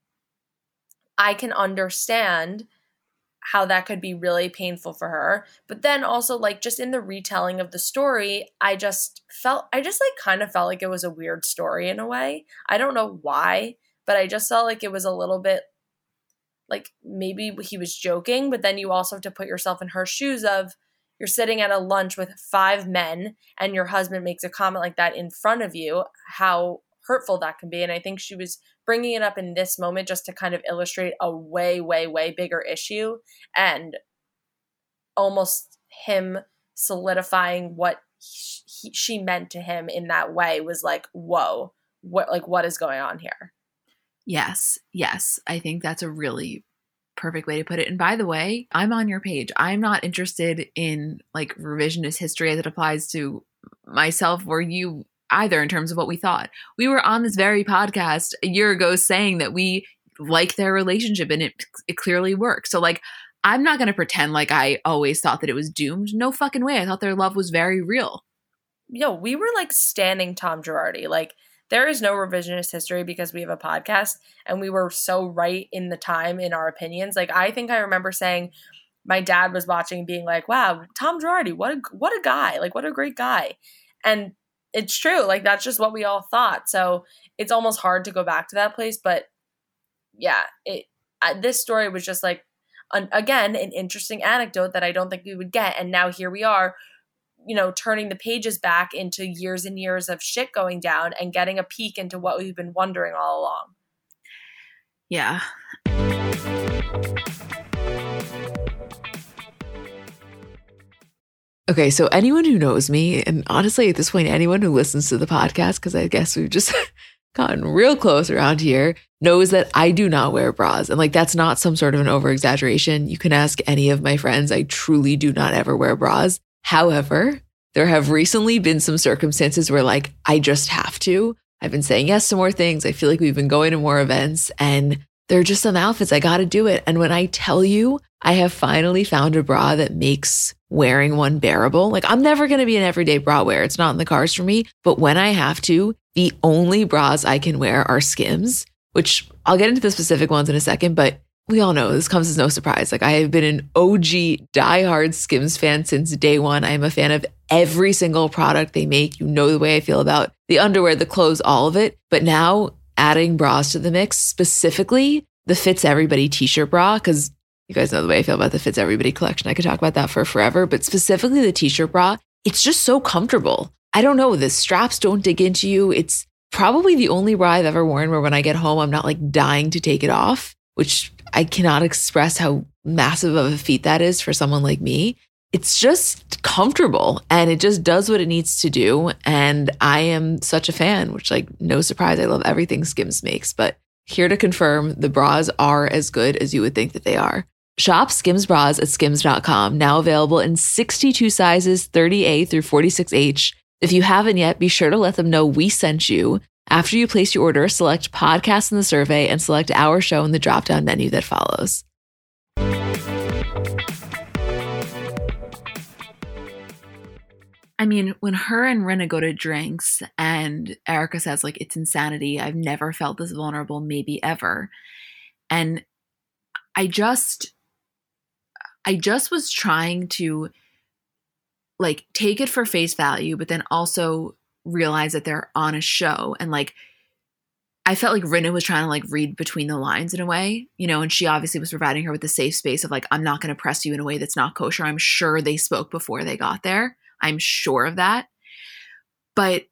Speaker 2: I can understand how that could be really painful for her. But then also, like, just in the retelling of the story, I just felt, I just like kind of felt like it was a weird story in a way. I don't know why, but I just felt like it was a little bit like maybe he was joking, but then you also have to put yourself in her shoes of you're sitting at a lunch with five men and your husband makes a comment like that in front of you, how hurtful that can be. And I think she was bringing it up in this moment just to kind of illustrate a way, way, way bigger issue and almost him solidifying what he, she meant to him in that way was like, whoa, what, like, what is going on here?
Speaker 1: Yes, yes. I think that's a really perfect way to put it. And by the way, I'm on your page. I'm not interested in like revisionist history as it applies to myself or you either in terms of what we thought. We were on this very podcast a year ago saying that we like their relationship and it it clearly works. So like I'm not going to pretend like I always thought that it was doomed. No fucking way. I thought their love was very real.
Speaker 2: Yo, we were like standing Tom Girardi. Like there is no revisionist history because we have a podcast and we were so right in the time in our opinions. Like I think I remember saying my dad was watching being like, "Wow, Tom Girardi, what a what a guy. Like what a great guy." And it's true. Like that's just what we all thought. So it's almost hard to go back to that place, but yeah, it uh, this story was just like an, again an interesting anecdote that I don't think we would get and now here we are you know, turning the pages back into years and years of shit going down and getting a peek into what we've been wondering all along.
Speaker 1: Yeah. Okay, so anyone who knows me, and honestly, at this point, anyone who listens to the podcast, because I guess we've just gotten real close around here, knows that I do not wear bras. And like, that's not some sort of an over exaggeration. You can ask any of my friends. I truly do not ever wear bras. However, there have recently been some circumstances where like I just have to. I've been saying yes to more things. I feel like we've been going to more events and there are just some outfits I got to do it. And when I tell you, I have finally found a bra that makes wearing one bearable. Like I'm never going to be an everyday bra wearer. It's not in the cars for me. But when I have to, the only bras I can wear are Skims, which I'll get into the specific ones in a second, but we all know this comes as no surprise. Like I have been an OG diehard Skims fan since day one. I am a fan of every single product they make. You know the way I feel about the underwear, the clothes, all of it. But now adding bras to the mix, specifically the Fits Everybody t-shirt bra, because you guys know the way I feel about the Fits Everybody collection. I could talk about that for forever, but specifically the t-shirt bra, it's just so comfortable. I don't know, the straps don't dig into you. It's probably the only bra I've ever worn where when I get home, I'm not like dying to take it off, which I cannot express how massive of a feat that is for someone like me. It's just comfortable and it just does what it needs to do. And I am such a fan, which, like, no surprise, I love everything Skims makes. But here to confirm the bras are as good as you would think that they are. Shop Skims bras at skims.com, now available in 62 sizes 30A through 46H. If you haven't yet, be sure to let them know we sent you. After you place your order, select podcast in the survey and select our show in the drop down menu that follows. I mean, when her and Rinna go to drinks and Erika says, like, it's insanity, I've never felt this vulnerable, maybe ever. And I just, I just was trying to like take it for face value, but then also realize that they're on a show and like I felt like Rinna was trying to like read between the lines in a way, you know, and she obviously was providing her with the safe space of like, I'm not going to press you in a way that's not kosher. I'm sure they spoke before they got there. I'm sure of that. But,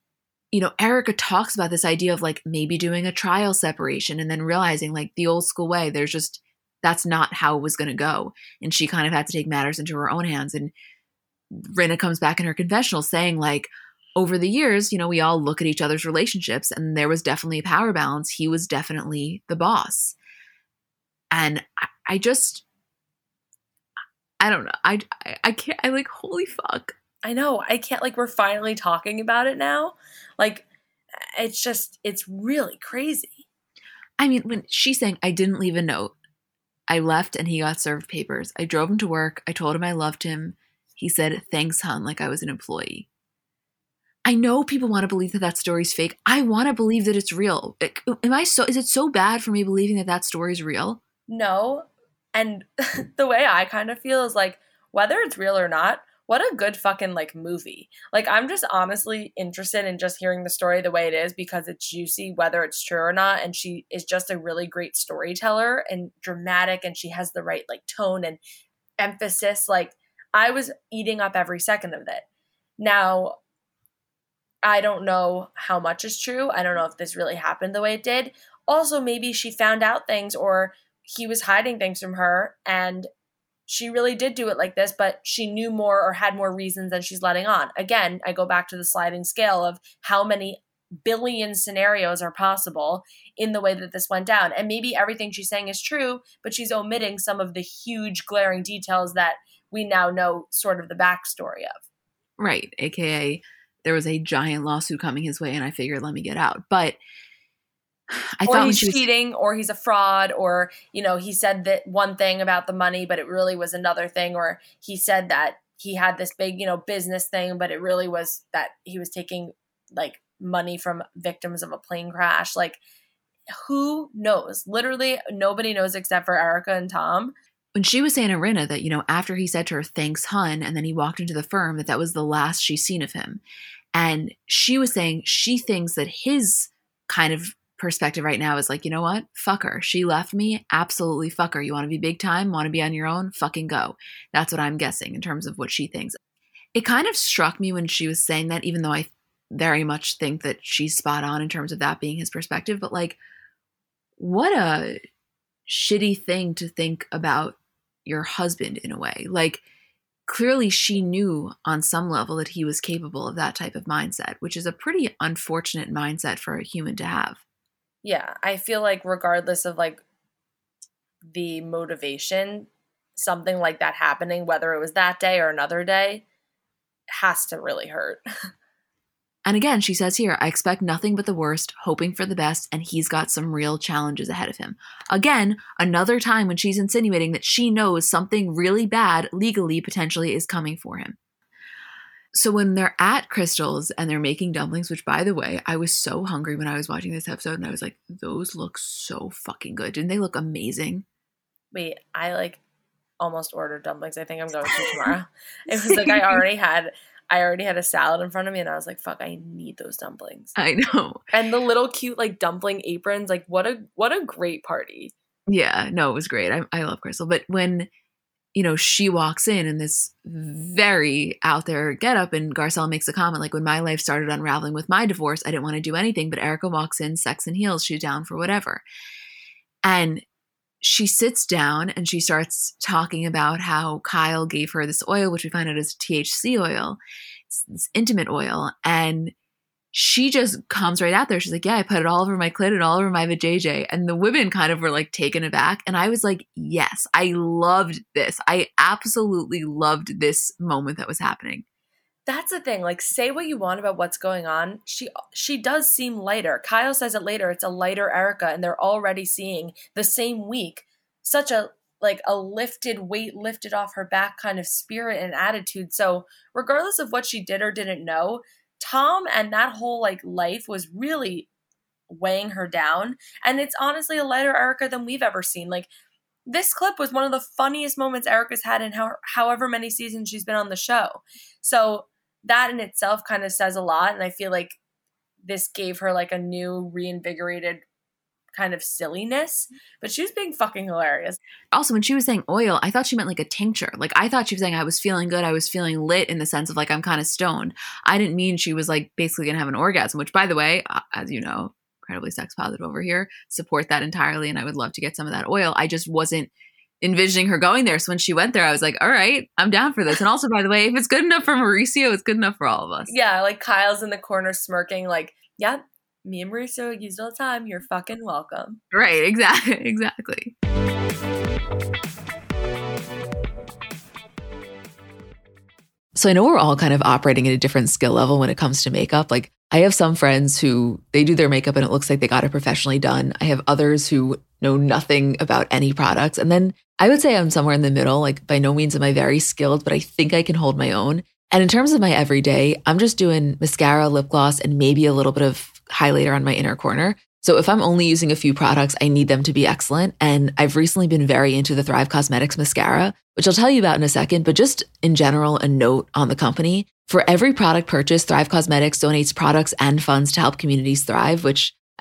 Speaker 1: you know, Erika talks about this idea of like maybe doing a trial separation and then realizing like the old school way, there's just, that's not how it was going to go. And she kind of had to take matters into her own hands. And Rinna comes back in her confessional saying, like, over the years, you know, we all look at each other's relationships and there was definitely a power balance. He was definitely the boss. And I, I just, I don't know. I, I, I can't, I like, holy fuck.
Speaker 2: I know. I can't, like, we're finally talking about it now. Like, it's just, it's really crazy.
Speaker 1: I mean, when she's saying, I didn't leave a note, I left and he got served papers. I drove him to work. I told him I loved him. He said, Thanks, hun, like I was an employee. I know people want to believe that that story's fake. I want to believe that it's real. Am I so, is it so bad for me believing that that story's real?
Speaker 2: No. And the way I kind of feel is like, whether it's real or not, what a good fucking like movie. Like I'm just honestly interested in just hearing the story the way it is because it's juicy whether it's true or not and she is just a really great storyteller and dramatic and she has the right like tone and emphasis like I was eating up every second of it. Now I don't know how much is true. I don't know if this really happened the way it did. Also maybe she found out things or he was hiding things from her and she really did do it like this, but she knew more or had more reasons than she's letting on. Again, I go back to the sliding scale of how many billion scenarios are possible in the way that this went down. And maybe everything she's saying is true, but she's omitting some of the huge glaring details that we now know sort of the backstory of.
Speaker 1: Right. AKA, there was a giant lawsuit coming his way, and I figured, let me get out. But
Speaker 2: I or he's was- cheating, or he's a fraud, or you know he said that one thing about the money, but it really was another thing, or he said that he had this big you know business thing, but it really was that he was taking like money from victims of a plane crash. Like who knows? Literally nobody knows except for Erika and Tom.
Speaker 1: When she was saying to Rinna that, you know, after he said to her, thanks, hun, and then he walked into the firm, that that was the last she's seen of him. And she was saying she thinks that his kind of perspective right now is like, you know what? Fuck her. She left me. Absolutely fuck her. You want to be big time? Want to be on your own? Fucking go. That's what I'm guessing in terms of what she thinks. It kind of struck me when she was saying that, even though I very much think that she's spot on in terms of that being his perspective, but like, what a shitty thing to think about your husband in a way. Like, clearly she knew on some level that he was capable of that type of mindset, which is a pretty unfortunate mindset for a human to have.
Speaker 2: Yeah, I feel like regardless of like the motivation, something like that happening, whether it was that day or another day, has to really hurt.
Speaker 1: and again, she says here, I expect nothing but the worst, hoping for the best, and he's got some real challenges ahead of him. Again, another time when she's insinuating that she knows something really bad legally potentially is coming for him. So when they're at Crystal's and they're making dumplings, which by the way, I was so hungry when I was watching this episode and I was like, those look so fucking good. Didn't they look amazing?
Speaker 2: Wait, I like almost ordered dumplings. I think I'm going to tomorrow. it was like I already had I already had a salad in front of me and I was like, fuck, I need those dumplings.
Speaker 1: I know.
Speaker 2: And the little cute like dumpling aprons, like what a what a great party.
Speaker 1: Yeah, no, it was great. I, I love Crystal. But when you know, she walks in in this very out there getup, and Garcelle makes a comment like, "When my life started unraveling with my divorce, I didn't want to do anything." But Erika walks in, sex and heels, she's down for whatever, and she sits down and she starts talking about how Kyle gave her this oil, which we find out is THC oil, this intimate oil, and she just comes right out there. She's like, Yeah, I put it all over my clit and all over my vajayjay. And the women kind of were like taken aback. And I was like, Yes, I loved this. I absolutely loved this moment that was happening.
Speaker 2: That's the thing. Like, say what you want about what's going on. She she does seem lighter. Kyle says it later. It's a lighter Erika and they're already seeing the same week such a like a lifted weight lifted off her back kind of spirit and attitude. So regardless of what she did or didn't know, Tom and that whole like life was really weighing her down. And it's honestly a lighter Erika than we've ever seen. Like this clip was one of the funniest moments Erika's had in how, however many seasons she's been on the show. So that in itself kind of says a lot. And I feel like this gave her like a new reinvigorated kind of silliness, but she was being fucking hilarious.
Speaker 1: Also, when she was saying oil, I thought she meant like a tincture. Like I thought she was saying I was feeling good, I was feeling lit in the sense of like I'm kind of stoned. I didn't mean she was like basically gonna have an orgasm, which by the way, uh, as you know, incredibly sex positive over here, support that entirely, and I would love to get some of that oil. I just wasn't envisioning her going there. So when she went there, I was like, all right, I'm down for this. And also, by the way, if it's good enough for Mauricio, it's good enough for all of us.
Speaker 2: Yeah, like Kyle's in the corner smirking, like, yeah, me and Mauricio use all the time. You're fucking welcome.
Speaker 1: Right, exactly, exactly. So I know we're all kind of operating at a different skill level when it comes to makeup. Like I have some friends who they do their makeup and it looks like they got it professionally done. I have others who know nothing about any products. And then I would say I'm somewhere in the middle. Like, by no means am I very skilled, but I think I can hold my own. And in terms of my everyday, I'm just doing mascara, lip gloss, and maybe a little bit of highlighter on my inner corner. So if I'm only using a few products, I need them to be excellent. And I've recently been very into the Thrive Causemetics mascara, which I'll tell you about in a second. But just in general, a note on the company. For every product purchase, Thrive Causemetics donates products and funds to help communities thrive, which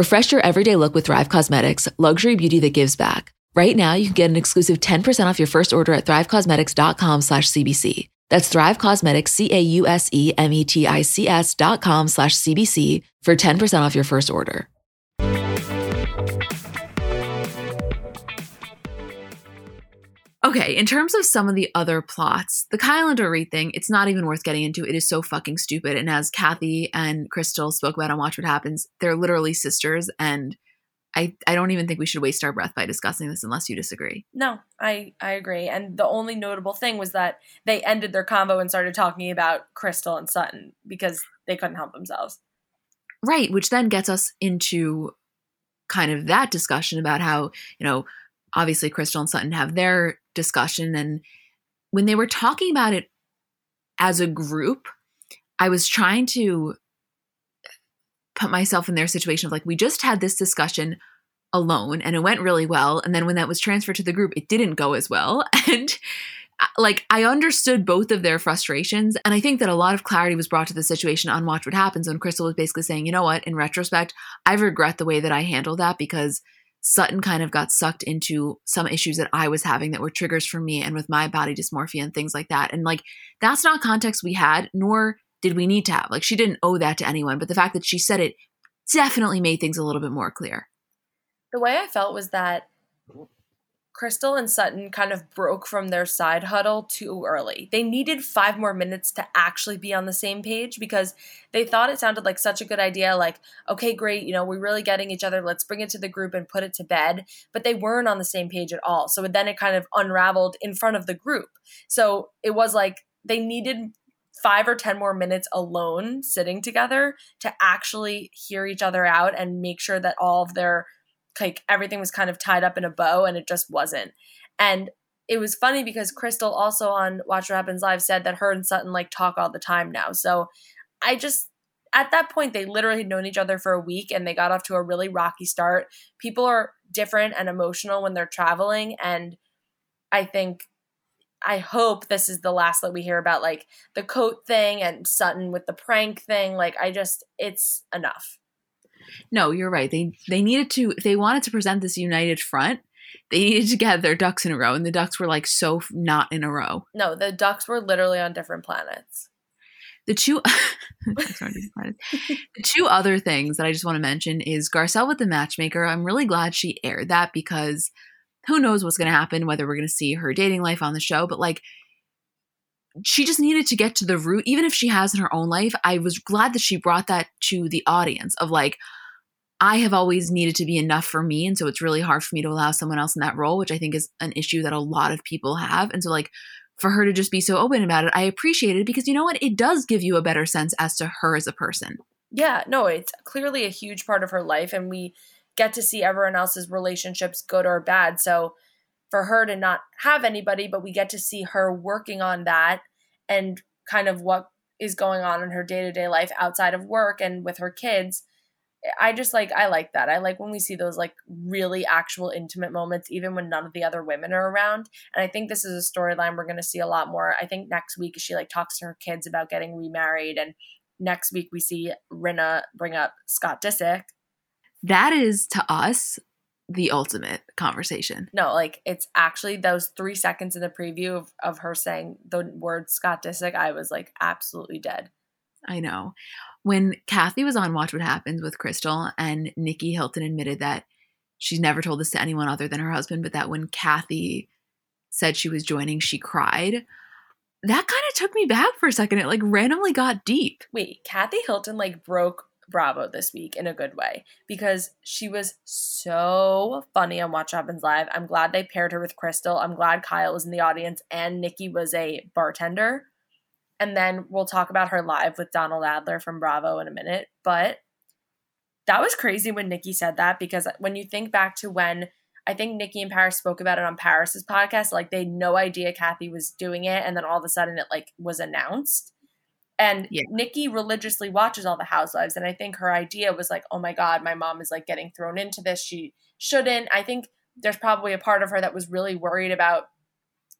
Speaker 1: Refresh your everyday look with Thrive Causemetics, luxury beauty that gives back. Right now, you can get an exclusive 10% off your first order at thrivecausemetics.com slash CBC. That's Thrive Causemetics, C-A-U-S-E-M-E-T-I-C-S dot com slash CBC for 10% off your first order. Okay, in terms of some of the other plots, the Kyle and Dorit thing, it's not even worth getting into. It is so fucking stupid. And as Kathy and Crystal spoke about on Watch What Happens, they're literally sisters and – I, I don't even think we should waste our breath by discussing this unless you disagree.
Speaker 2: No, I, I agree. And the only notable thing was that they ended their combo and started talking about Crystal and Sutton because they couldn't help themselves.
Speaker 1: Right, which then gets us into kind of that discussion about how, you know, obviously Crystal and Sutton have their discussion. And when they were talking about it as a group, I was trying to put myself in their situation of like, we just had this discussion alone and it went really well. And then when that was transferred to the group, it didn't go as well. And uh, like, I understood both of their frustrations. And I think that a lot of clarity was brought to the situation on Watch What Happens when Crystal was basically saying, you know what, in retrospect, I regret the way that I handled that because Sutton kind of got sucked into some issues that I was having that were triggers for me and with my body dysmorphia and things like that. And like, that's not context we had, nor did we need to have? Like she didn't owe that to anyone, but the fact that she said it definitely made things a little bit more clear.
Speaker 2: The way I felt was that Crystal and Sutton kind of broke from their side huddle too early. They needed five more minutes to actually be on the same page because they thought it sounded like such a good idea. Like, okay, great, you know, we're really getting each other. Let's bring it to the group and put it to bed. But they weren't on the same page at all. So then it kind of unraveled in front of the group. So it was like they needed five or 10 more minutes alone sitting together to actually hear each other out and make sure that all of their, like, everything was kind of tied up in a bow and it just wasn't. And it was funny because Crystal also on Watch What Happens Live said that her and Sutton like talk all the time now. So I just, at that point, they literally had known each other for a week and they got off to a really rocky start. People are different and emotional when they're traveling. And I think I hope this is the last that we hear about like the coat thing and Sutton with the prank thing. Like I just it's enough.
Speaker 1: No, you're right. They they needed to if they wanted to present this united front, they needed to get their ducks in a row and the ducks were like so not in a row.
Speaker 2: No, the ducks were literally on different planets.
Speaker 1: The two the two other things that I just want to mention is Garcelle with the matchmaker. I'm really glad she aired that because who knows what's going to happen, whether we're going to see her dating life on the show, but like, she just needed to get to the root, even if she has in her own life. I was glad that she brought that to the audience of like, I have always needed to be enough for me. And so it's really hard for me to allow someone else in that role, which I think is an issue that a lot of people have. And so, like, for her to just be so open about it, I appreciate it because you know what? It does give you a better sense as to her as a person.
Speaker 2: Yeah, no, it's clearly a huge part of her life. And we, get to see everyone else's relationships, good or bad. So for her to not have anybody, but we get to see her working on that and kind of what is going on in her day to day life outside of work and with her kids. I just like I like that. I like when we see those like really actual intimate moments, even when none of the other women are around. And I think this is a storyline we're gonna see a lot more. I think next week she like talks to her kids about getting remarried, and next week we see Rinna bring up Scott Disick,
Speaker 1: that is to us the ultimate conversation.
Speaker 2: No, like it's actually those three seconds in the preview of, of her saying the word Scott Disick, I was like absolutely dead.
Speaker 1: I know. When Kathy was on Watch What Happens with Crystal and Nicky Hilton admitted that she's never told this to anyone other than her husband, but that when Kathy said she was joining, she cried. That kind of took me back for a second. It like randomly got deep.
Speaker 2: Wait, Kathy Hilton like broke Bravo this week in a good way because she was so funny on Watch Happens Live. I'm glad they paired her with Crystal. I'm glad Kyle was in the audience and Nicky was a bartender. And then we'll talk about her live with Donald Adler from Bravo in a minute. But that was crazy when Nicky said that because when you think back to when I think Nicky and Paris spoke about it on Paris's podcast, like they had no idea Kathy was doing it, and then all of a sudden it like was announced. And yeah. Nicky religiously watches all the housewives. And I think her idea was like, oh my God, my mom is like getting thrown into this. She shouldn't. I think there's probably a part of her that was really worried about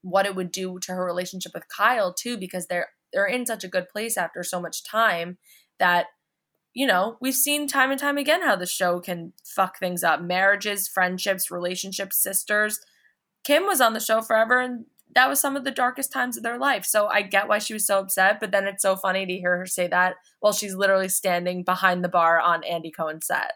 Speaker 2: what it would do to her relationship with Kyle too, because they're they're in such a good place after so much time that you know, we've seen time and time again how the show can fuck things up. Marriages, friendships, relationships, sisters. Kim was on the show forever and that was some of the darkest times of their life. So I get why she was so upset, but then it's so funny to hear her say that while she's literally standing behind the bar on Andy Cohen's set.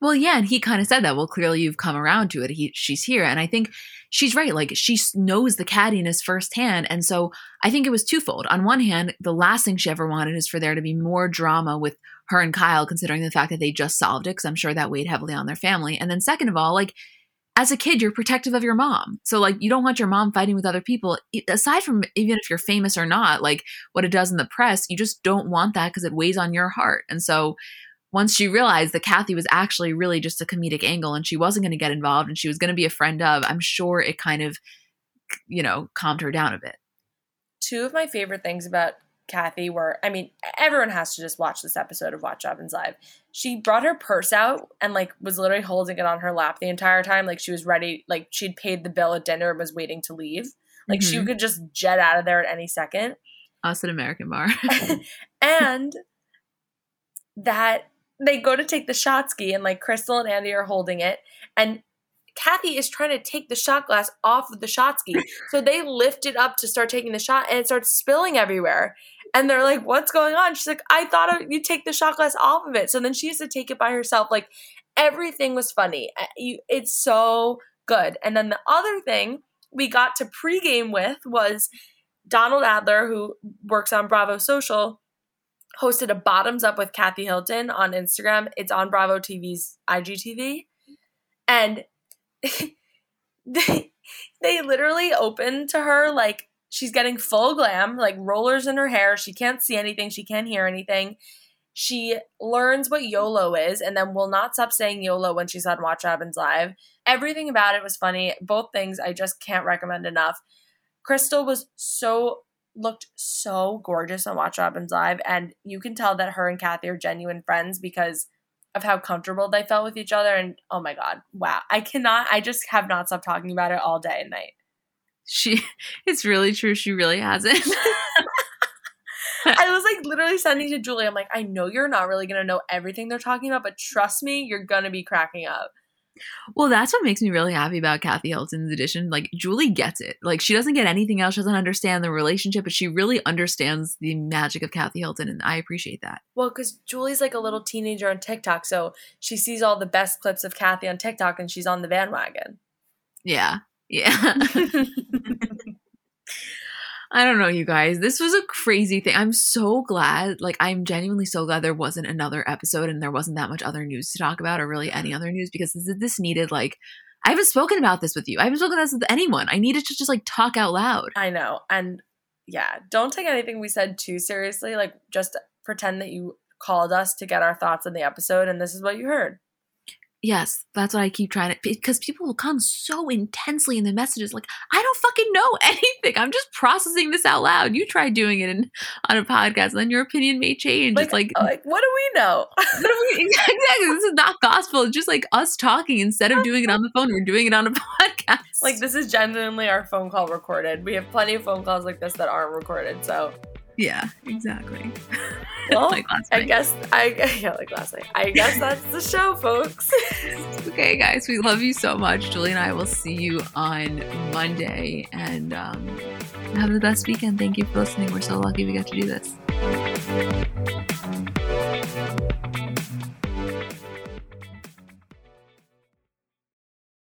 Speaker 1: Well, yeah, and he kind of said that. Well, clearly you've come around to it. He, she's here, and I think she's right. Like she knows the cattiness firsthand, and so I think it was twofold. On one hand, the last thing she ever wanted is for there to be more drama with her and Kyle, considering the fact that they just solved it, because I'm sure that weighed heavily on their family. And then second of all, like as a kid, you're protective of your mom. So, like, you don't want your mom fighting with other people. Aside from even if you're famous or not, like what it does in the press, you just don't want that because it weighs on your heart. And so, once she realized that Kathy was actually really just a comedic angle and she wasn't going to get involved and she was going to be a friend of, I'm sure it kind of, you know, calmed her down a bit.
Speaker 2: Two of my favorite things about Kathy were, I mean, everyone has to just watch this episode of Watch Happens Live. She brought her purse out and like was literally holding it on her lap the entire time. Like she was ready, like she'd paid the bill at dinner and was waiting to leave. Like mm-hmm. she could just jet out of there at any second.
Speaker 1: Us at American Bar.
Speaker 2: and that they go to take the shot ski and like Crystal and Andy are holding it. And Kathy is trying to take the shot glass off of the shot ski. So they lift it up to start taking the shot and it starts spilling everywhere. And they're like, what's going on? She's like, I thought you'd take the shot glass off of it. So then she has to take it by herself. Like everything was funny. Uh, it's so good. And then the other thing we got to pregame with was Donald Adler, who works on Bravo Social, hosted a bottoms up with Kathy Hilton on Instagram. It's on Bravo TV's IGTV. And they they literally open to her like She's getting full glam, like rollers in her hair. She can't see anything, she can't hear anything. She learns what YOLO is and then will not stop saying YOLO when she's on Watch Happens Live. Everything about it was funny. Both things I just can't recommend enough. Crystal was so looked so gorgeous on Watch Happens Live, and you can tell that her and Kathy are genuine friends because of how comfortable they felt with each other. And oh my god, wow! I cannot. I just have not stopped talking about it all day and night.
Speaker 1: She, it's really true. She really hasn't.
Speaker 2: I was like literally sending to Julie. I'm like, I know you're not really gonna know everything they're talking about, but trust me, you're gonna be cracking up.
Speaker 1: Well, that's what makes me really happy about Kathy Hilton's edition. Like Julie gets it. Like she doesn't get anything else. She doesn't understand the relationship, but she really understands the magic of Kathy Hilton, and I appreciate that.
Speaker 2: Well, because Julie's like a little teenager on TikTok, so she sees all the best clips of Kathy on TikTok, and she's on the bandwagon.
Speaker 1: Yeah, yeah. I don't know, you guys. This was a crazy thing. I'm so glad. Like, I'm genuinely so glad there wasn't another episode and there wasn't that much other news to talk about or really any other news because this, this needed, like, I haven't spoken about this with you. I haven't spoken about this with anyone. I needed to just, like, talk out loud.
Speaker 2: I know. And yeah, don't take anything we said too seriously. Like, just pretend that you called us to get our thoughts on the episode and this is what you heard.
Speaker 1: Yes, that's what I keep trying to because people will come so intensely in the messages like I don't fucking know anything. I'm just processing this out loud. You try doing it in, on a podcast, and then your opinion may change.
Speaker 2: Like,
Speaker 1: it's like, uh,
Speaker 2: like what do we know?
Speaker 1: we, exactly. This is not gospel. It's just like us talking instead of doing it on the phone. We're doing it on a podcast.
Speaker 2: Like this is genuinely our phone call recorded. We have plenty of phone calls like this that aren't recorded. So
Speaker 1: yeah, exactly.
Speaker 2: Well, like I guess I yeah, like last night. I guess that's the show, folks.
Speaker 1: okay, guys, we love you so much. Julie and I will see you on Monday, and um, have the best weekend. Thank you for listening. We're so lucky we got to do this.